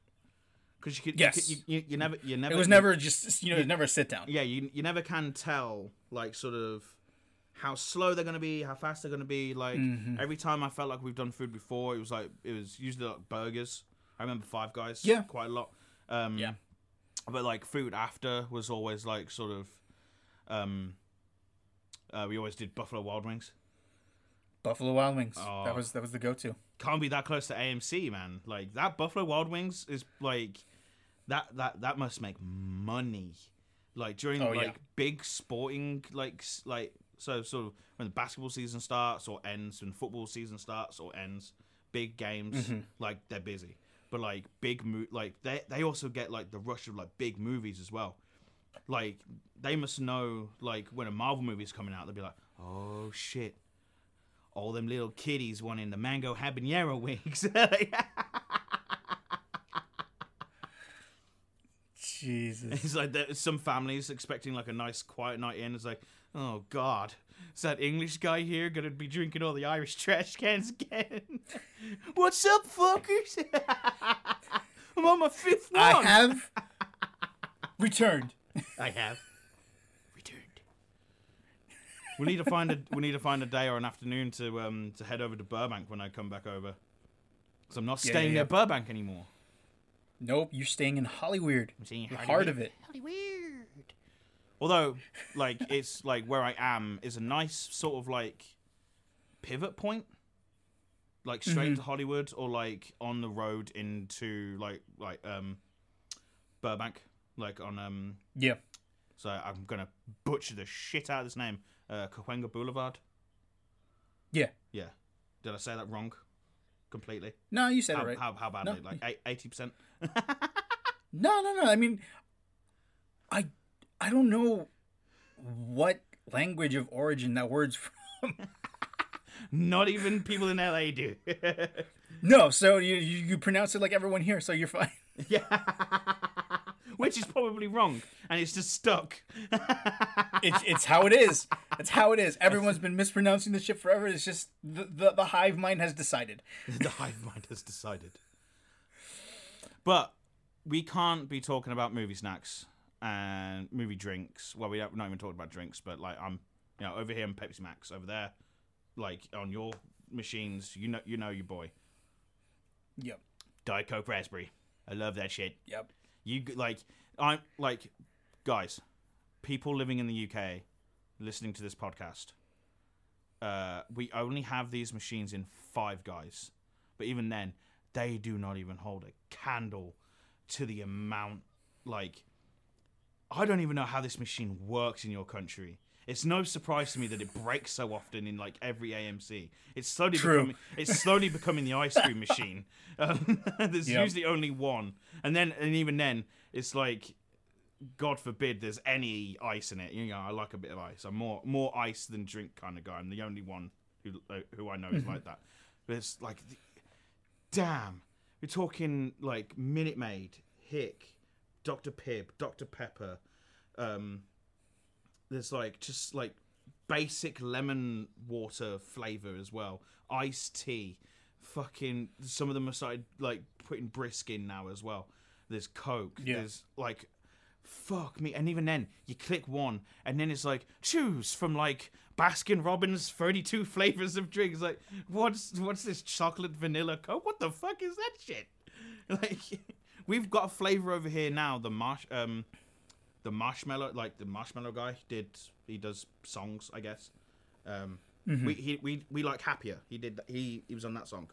Because you could Yes. you, could- you, you, you never you never It was never just you know, was never a sit down. yeah you you never can tell like sort of how slow they're gonna be, how fast they're gonna be. Like Mm-hmm. every time I felt like we've done food before, it was like it was usually like burgers. I remember Five Guys, Yeah. quite a lot. Um, Yeah. but like food after was always like sort of. Um, uh, we always did Buffalo Wild Wings. Buffalo Wild Wings. Oh. That was that was the go to. Can't be that close to AMC, man. Like that Buffalo Wild Wings is like that that that must make money. Like during Oh, like yeah. big sporting like like so sort of when the basketball season starts or ends, when football season starts or ends, big games Mm-hmm. like they're busy. But like big mo- like they they also get like the rush of like big movies as well. Like they must know like when a Marvel movie is coming out, they'll be like, oh shit, all them little kiddies wanting the mango habanero wings. *laughs* Jesus. it's like there, some families expecting like a nice quiet night in. It's like, oh god, is that English guy here gonna be drinking all the Irish trash cans again? *laughs* What's up, fuckers? *laughs* I'm on my fifth one. I have returned. I have. We need to find a we need to find a day or an afternoon to um to head over to Burbank when I come back over. Because I'm not Yeah, staying yeah, near. Burbank anymore. Nope, you're staying in Hollywood. I'm staying in The heart of it. Although, like, it's like where I am is a nice sort of like pivot point, like straight Mm-hmm. to Hollywood or like on the road into like like um Burbank, like on um. Yeah. So I'm gonna butcher the shit out of this name, uh, Cahuenga Boulevard. Yeah. Yeah, did I say that wrong? Completely. No, you said How, it right. how, how badly? No. Like eighty percent. *laughs* No, no, no. I mean, I I don't know what language of origin that word's *laughs* from. Not even people in LA do. *laughs* No, so you, you you pronounce it like everyone here, so you're fine. Yeah. *laughs* Which is probably wrong, and it's just stuck. *laughs* It's it's how it is. It's how it is. Everyone's been mispronouncing this shit forever. It's just the the, the hive mind has decided. *laughs* the hive mind has decided. But we can't be talking about movie snacks and movie drinks. Well, we don't, we're not even talking about drinks, but like I'm, you know, over here in Pepsi Max, over there, like on your machines, you know, you know your boy, Yep. Diet Coke Raspberry. I love that shit. Yep. You like I'm like guys, people living in the UK listening to this podcast. Uh, we only have these machines in Five Guys, but even then, they do not even hold a candle to the amount. Like, I don't even know how this machine works in your country. It's no surprise to me that it breaks so often in like every AMC. It's slowly True. becoming it's slowly becoming the ice cream *laughs* machine. Um, *laughs* there's Yep. usually only one, and then and even then, it's like, God forbid, there's any ice in it. You know, I like a bit of ice. I'm more more ice than drink kind of guy. I'm the only one who uh, who I know is like that. But it's like, damn, we're talking like Minute Maid, Hick, Dr Pibb, Dr Pepper. Um, there's like just like basic lemon water flavor as well. Iced tea. Fucking some of them are started like putting brisk in now as well. There's Coke. Yeah. There's like fuck me. And even then, you click one, and then it's like choose from like Baskin Robbins 32 *laughs* flavors of drinks. Like, what's what's this chocolate vanilla coke? What the fuck is that shit? *laughs* Like, we've got a flavor over here now. The marsh, um, the Marshmello, like the Marshmello guy did. He does songs, I guess. Um, we he, we we like happier. He did. He he was on that song.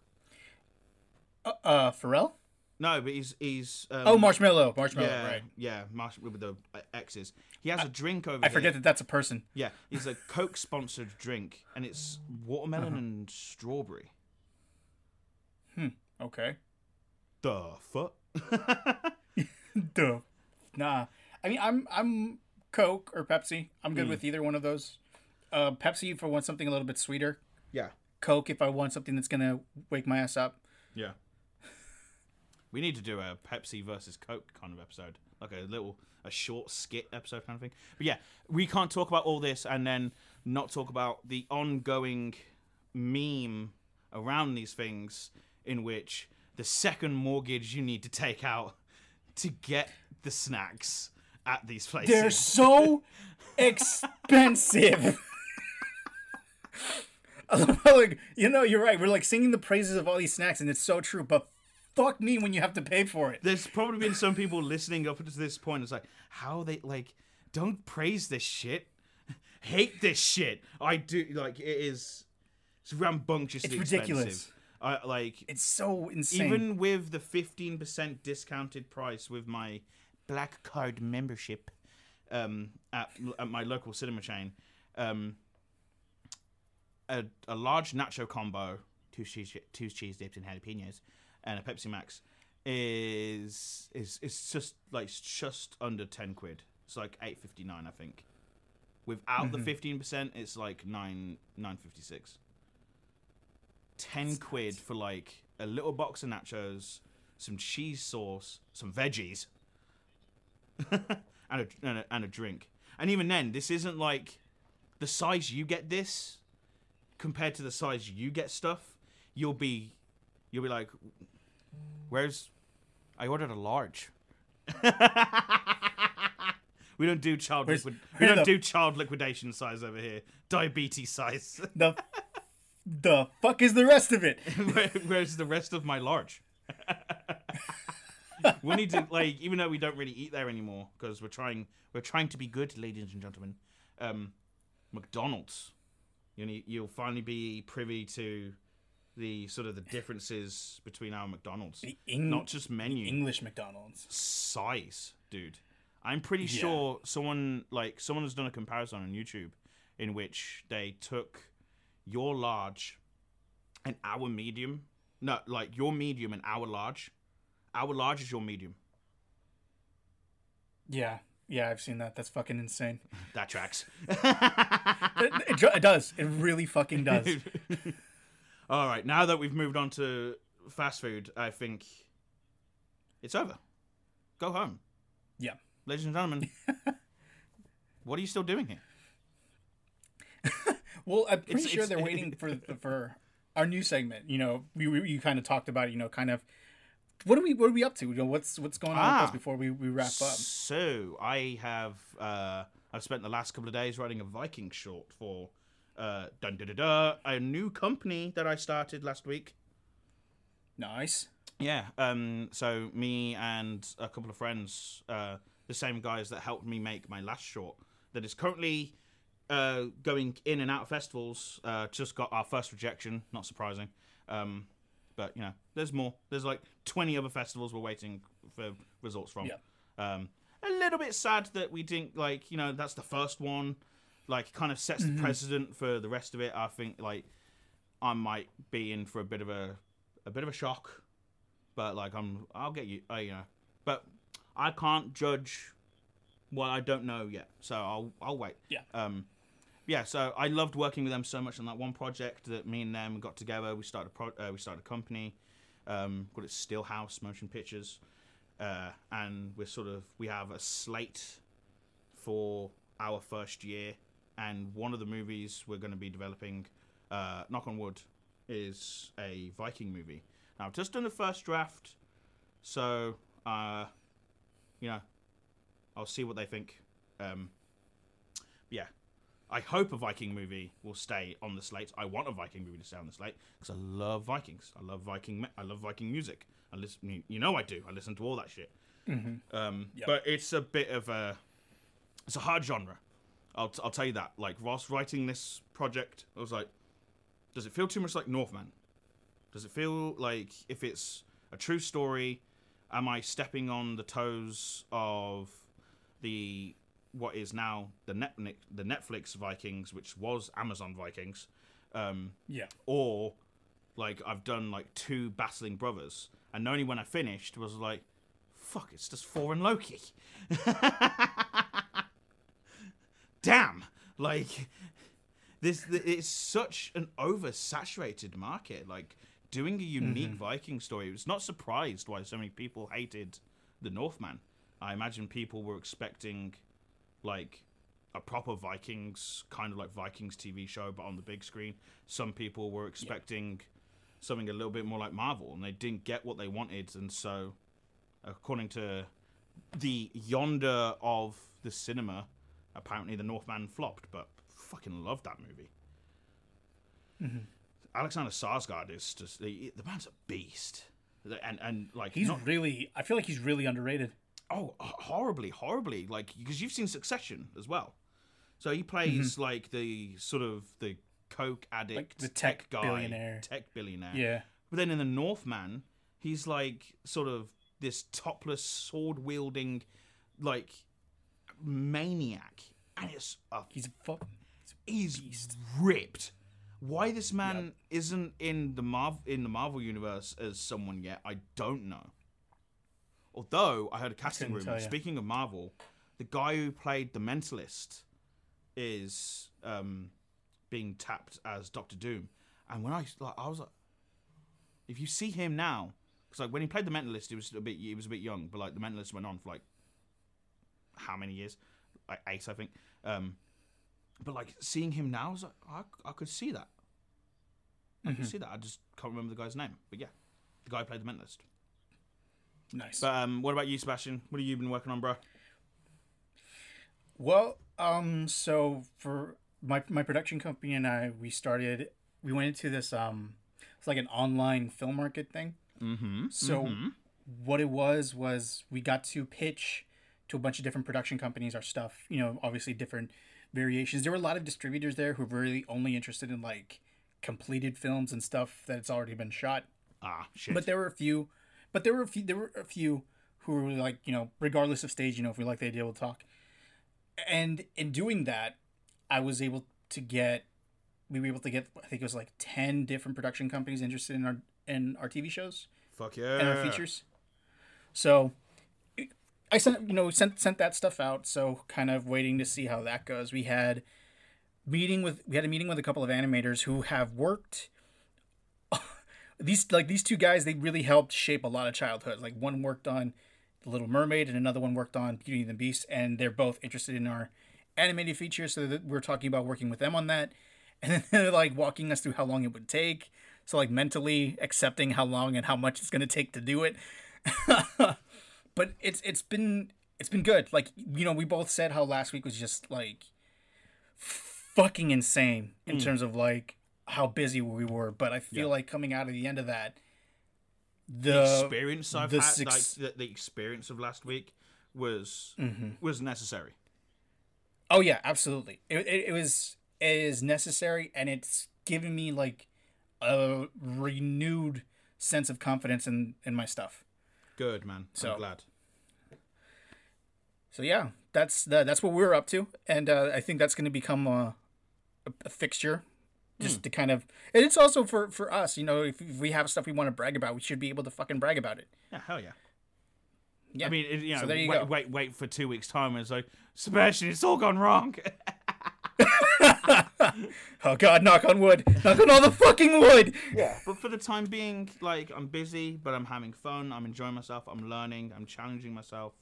Uh, uh Pharrell? No, but he's he's. Um, Oh, Marshmello. Marshmello, yeah, right. yeah, marsh with the uh, X's. He has a drink over. I forget that that's a person. Yeah, it's a *laughs* Coke sponsored drink, and it's watermelon Uh-huh. and strawberry. Hmm. Okay. The fuck? *laughs* *laughs* Duh. Nah. I mean, I'm I'm Coke or Pepsi. I'm good with either one of those. Uh, Pepsi if I want something a little bit sweeter. Yeah, Coke if I want something that's gonna wake my ass up. yeah. We need to do a Pepsi versus Coke kind of episode, like a little, a short skit episode kind of thing. But yeah, we can't talk about all this and then not talk about the ongoing meme around these things, in which the second mortgage you need to take out to get the snacks at these places. They're so *laughs* expensive. *laughs* I love how, like you know, you're right. We're like singing the praises of all these snacks, and it's so true. But fuck me when you have to pay for it. There's probably been some people listening up to this point. It's like, how they like, don't praise this shit, hate this shit. I do like it is. It's rambunctiously It's ridiculous. expensive. I like It's so insane. even with the fifteen percent discounted price with my black card membership um, at, at my local cinema chain. Um, a, a large nacho combo, two cheese two cheese dips and jalapenos, and a Pepsi Max is is it's just like just under ten quid. It's like eight fifty nine, I think. Without the fifteen percent, it's like nine nine fifty six. Ten quid for like a little box of nachos, some cheese sauce, some veggies, *laughs* and a, and a and a drink. And even then, this isn't like the size you get this compared to the size you get stuff. You'll be you'll be like, where's I ordered a large. *laughs* we don't do child Where's- liquid. We don't the- do child liquidation size over here. Diabetes size. *laughs* the the fuck is the rest of it? Where, where's the rest of my large? *laughs* we need to like, even though we don't really eat there anymore because we're trying, we're trying to be good, ladies and gentlemen. Um, McDonald's, you know, you'll finally be privy to the sort of the differences between our McDonald's, Eng- not just menu English McDonald's. size, dude. I'm pretty Yeah. sure someone like someone has done a comparison on YouTube in which they took your large and our medium. No, like your medium and our large. Our large is your medium. Yeah, yeah, I've seen that. That's fucking insane. *laughs* That tracks. *laughs* it, it, it does. It really fucking does. *laughs* All right, now that we've moved on to fast food, I think it's over. Go home, Yeah. ladies and gentlemen. what are you still doing here? Well, I'm pretty It's- sure it's- they're waiting for for our new segment. You know, we, we you kind of talked about it. You know, kind of what are we what are we up to? You know, what's what's going on with Ah. us before we, we wrap up? So I have uh, I've spent the last couple of days writing a Viking short for uh, dun, a new company that I started last week. Nice. Yeah. Um. So me and a couple of friends, uh, the same guys that helped me make my last short, that is currently uh, going in and out of festivals. Uh, just got our first rejection. Not surprising. Um, but you know, there's more. There's like 20 other festivals we're waiting for results from. Yeah. Um, a little bit sad that we didn't like. You know, that's the first one. Like, kind of sets the precedent for the rest of it. I think like I might be in for a bit of a a bit of a shock but like I'm, I'll get you, uh, you know. But I can't judge what I don't know yet, so I'll, I'll wait. Yeah. Um, yeah. So I loved working with them so much on that one project that me and them got together. We started, a pro- uh, we started a company. Um, called it Stillhouse Motion Pictures, uh, and we're sort of we have a slate for our first year, and one of the movies we're going to be developing, uh, knock on wood, is a Viking movie. Now, I've just done the first draft, so uh, you know, I'll see what they think. Um, yeah, I hope a Viking movie will stay on the slate. I want a Viking movie to stay on the slate because I love Vikings. I love Viking. I love Viking music. I listen. You know I do. I listen to all that shit. Um, But it's a bit of a it's a hard genre. I'll, t- I'll tell you that. Like whilst writing this project, I was like, does it feel too much like Northman? Does it feel like if it's a true story, am I stepping on the toes of the what is now the net the Netflix Vikings, which was Amazon Vikings, um, Yeah. or like I've done like two battling brothers, and only when I finished was like, fuck, it's just Thor and Loki. *laughs* Damn, like this, it's such an oversaturated market. Like doing a unique Viking story, was not surprised why so many people hated the Northman. I imagine people were expecting like a proper Vikings kind of like Vikings TV show, but on the big screen. Some people were expecting something a little bit more like Marvel, and they didn't get what they wanted, and so, according to the yonder of the cinema, apparently the Northman flopped. But fucking loved that movie. Mm-hmm. Alexander Skarsgård is just the, the man's a beast, and and like He's not- really. I feel like he's really underrated. Oh, horribly, horribly. Like because you've seen Succession as well. So he plays like the sort of the coke addict, Mm-hmm. the tech guy, billionaire. tech billionaire. Yeah. But then in the Northman, he's like sort of this topless sword wielding, like maniac, and it's a He's fu- he's ripped. Why this man isn't in the Marvel in the Marvel universe as someone yet, I don't know. Although I heard a casting rumor. Speaking of Marvel, the guy who played the Mentalist is um, being tapped as Doctor Doom, and when I like, I was like, if you see him now, because like when he played the Mentalist, he was a bit he was a bit young, but like the Mentalist went on for like how many years? Like eight, I think. Um, but like seeing him now, I was like, I, I could see that. I could see that. I just can't remember the guy's name. But yeah, the guy who played the Mentalist. Nice. But um, what about you, Sebastian? What have you been working on, bro? Well, um, so for my my production company and I, we started. We went into this um, it's like an online film market thing. Mm-hmm. So what it was was we got to pitch to a bunch of different production companies our stuff. You know, obviously different variations. There were a lot of distributors there who were really only interested in like completed films and stuff that's already been shot. Ah, shit. But there were a few, but there were a few. There were a few who were like, you know, regardless of stage, you know, if we like the idea, we'll talk. And in doing that, I was able to get. We were able to get. I think it was like ten different production companies interested in our in our TV shows Fuck yeah. and our features. So, I sent you know sent sent that stuff out. So kind of waiting to see how that goes. We had meeting with we had a meeting with a couple of animators who have worked. These like these two guys, they really helped shape a lot of childhood. Like one worked on The Little Mermaid, and another one worked on Beauty and the Beast, and they're both interested in our animated features. So that we're talking about working with them on that, and then *laughs* they're like walking us through how long it would take. So like mentally accepting how long and how much it's gonna take to do it. *laughs* but it's it's been it's been good. Like you know, we both said how last week was just like fucking insane in hmm. terms of like how busy we were. But I feel like coming out of the end of that, the, the experience I've the had, like the, the experience of last week was Mm-hmm. was necessary. Oh yeah, absolutely. It, it, it was it is necessary, and it's given me like a renewed sense of confidence in in my stuff. Good man. So- I'm glad. So yeah, that's the, that's what we're up to, and uh, I think that's going to become a, a, a fixture, just to kind of. And it's also for for us, you know, if, if we have stuff we want to brag about, we should be able to fucking brag about it. Yeah, hell yeah. Yeah. I mean, it, you know, So there you wait, go. wait, wait for two weeks' time, and it's like, Sebastian, it's all gone wrong. *laughs* *laughs* Oh God, knock on wood, knock on all the fucking wood. yeah. But for the time being, like, I'm busy, but I'm having fun. I'm enjoying myself. I'm learning. I'm challenging myself.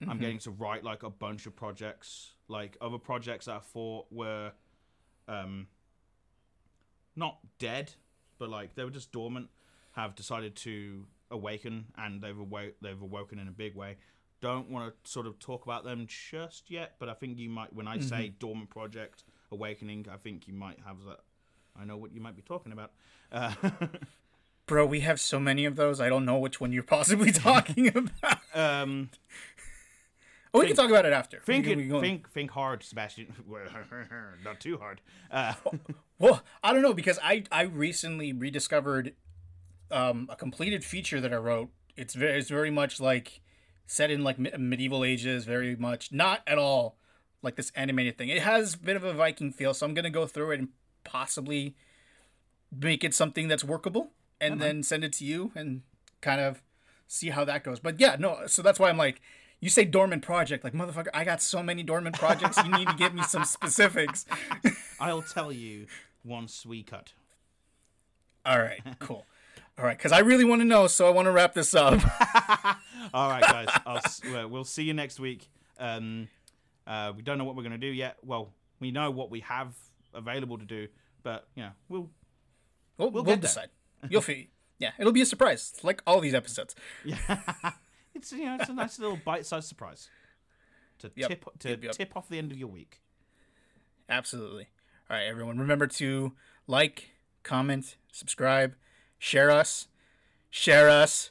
Mm-hmm. I'm getting to write like a bunch of projects, like other projects that I thought were, um, not dead, but like they were just dormant, have decided to awaken, and they've they've awoken in a big way. don't want to sort of talk about them just yet, but I think you might. When I say Dormant Project Awakening, I think you might have that. I know what you might be talking about. Uh, *laughs* Bro, we have so many of those. I don't know which one you're possibly *laughs* talking about. um, Oh, we can talk about it after. think We can- we can- think think hard, Sebastian. *laughs* Not too hard. Uh, Well, I don't know because I I recently rediscovered um, a completed feature that I wrote. It's very it's very much like set in like medieval ages, very much not at all like this animated thing. It has a bit of a Viking feel, so I'm gonna go through it and possibly make it something that's workable, and then send it to you and kind of see how that goes. But yeah, no, so that's why I'm like. You say dormant project, like motherfucker. I got so many dormant projects. You need to give me some *laughs* specifics. I'll tell you once we cut. All right, cool. All right, because I really want to know, so I want to wrap this up. *laughs* *laughs* All right, guys. I'll, well, we'll see you next week. Um, uh, we don't know what we're going to do yet. Well, we know what we have available to do, but you know, we'll We'll, we'll, there. decide. *laughs* You'll see. Yeah, it'll be a surprise, like all these episodes. Yeah, it's you know it's a nice little bite-sized surprise to Yep. tip to Yep, yep. tip off the end of your week. Absolutely. All right, everyone. Remember to like, comment, subscribe, share us, share us,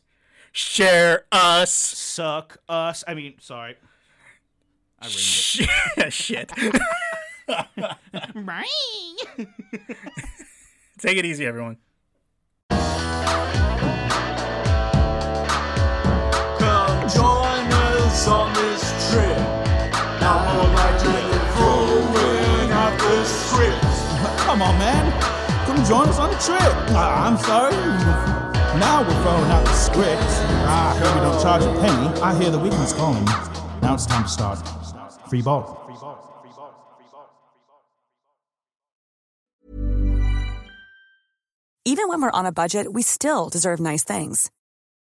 share us. Suck us. I mean, sorry. I ruined *laughs* Shit. it. *laughs* Take it easy, everyone. Come join us on this trip. Join us on the trip. Ah, I'm sorry. Now we're throwing out the script. I heard we don't charge a penny. I hear the weekend's calling. Now it's time to start. Free ball. Even when we're on a budget, we still deserve nice things.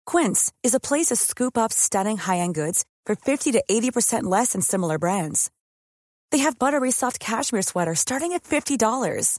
Quince is a place to scoop up stunning high-end goods for 50 to 80% less than similar brands. They have buttery soft cashmere sweaters starting at $50,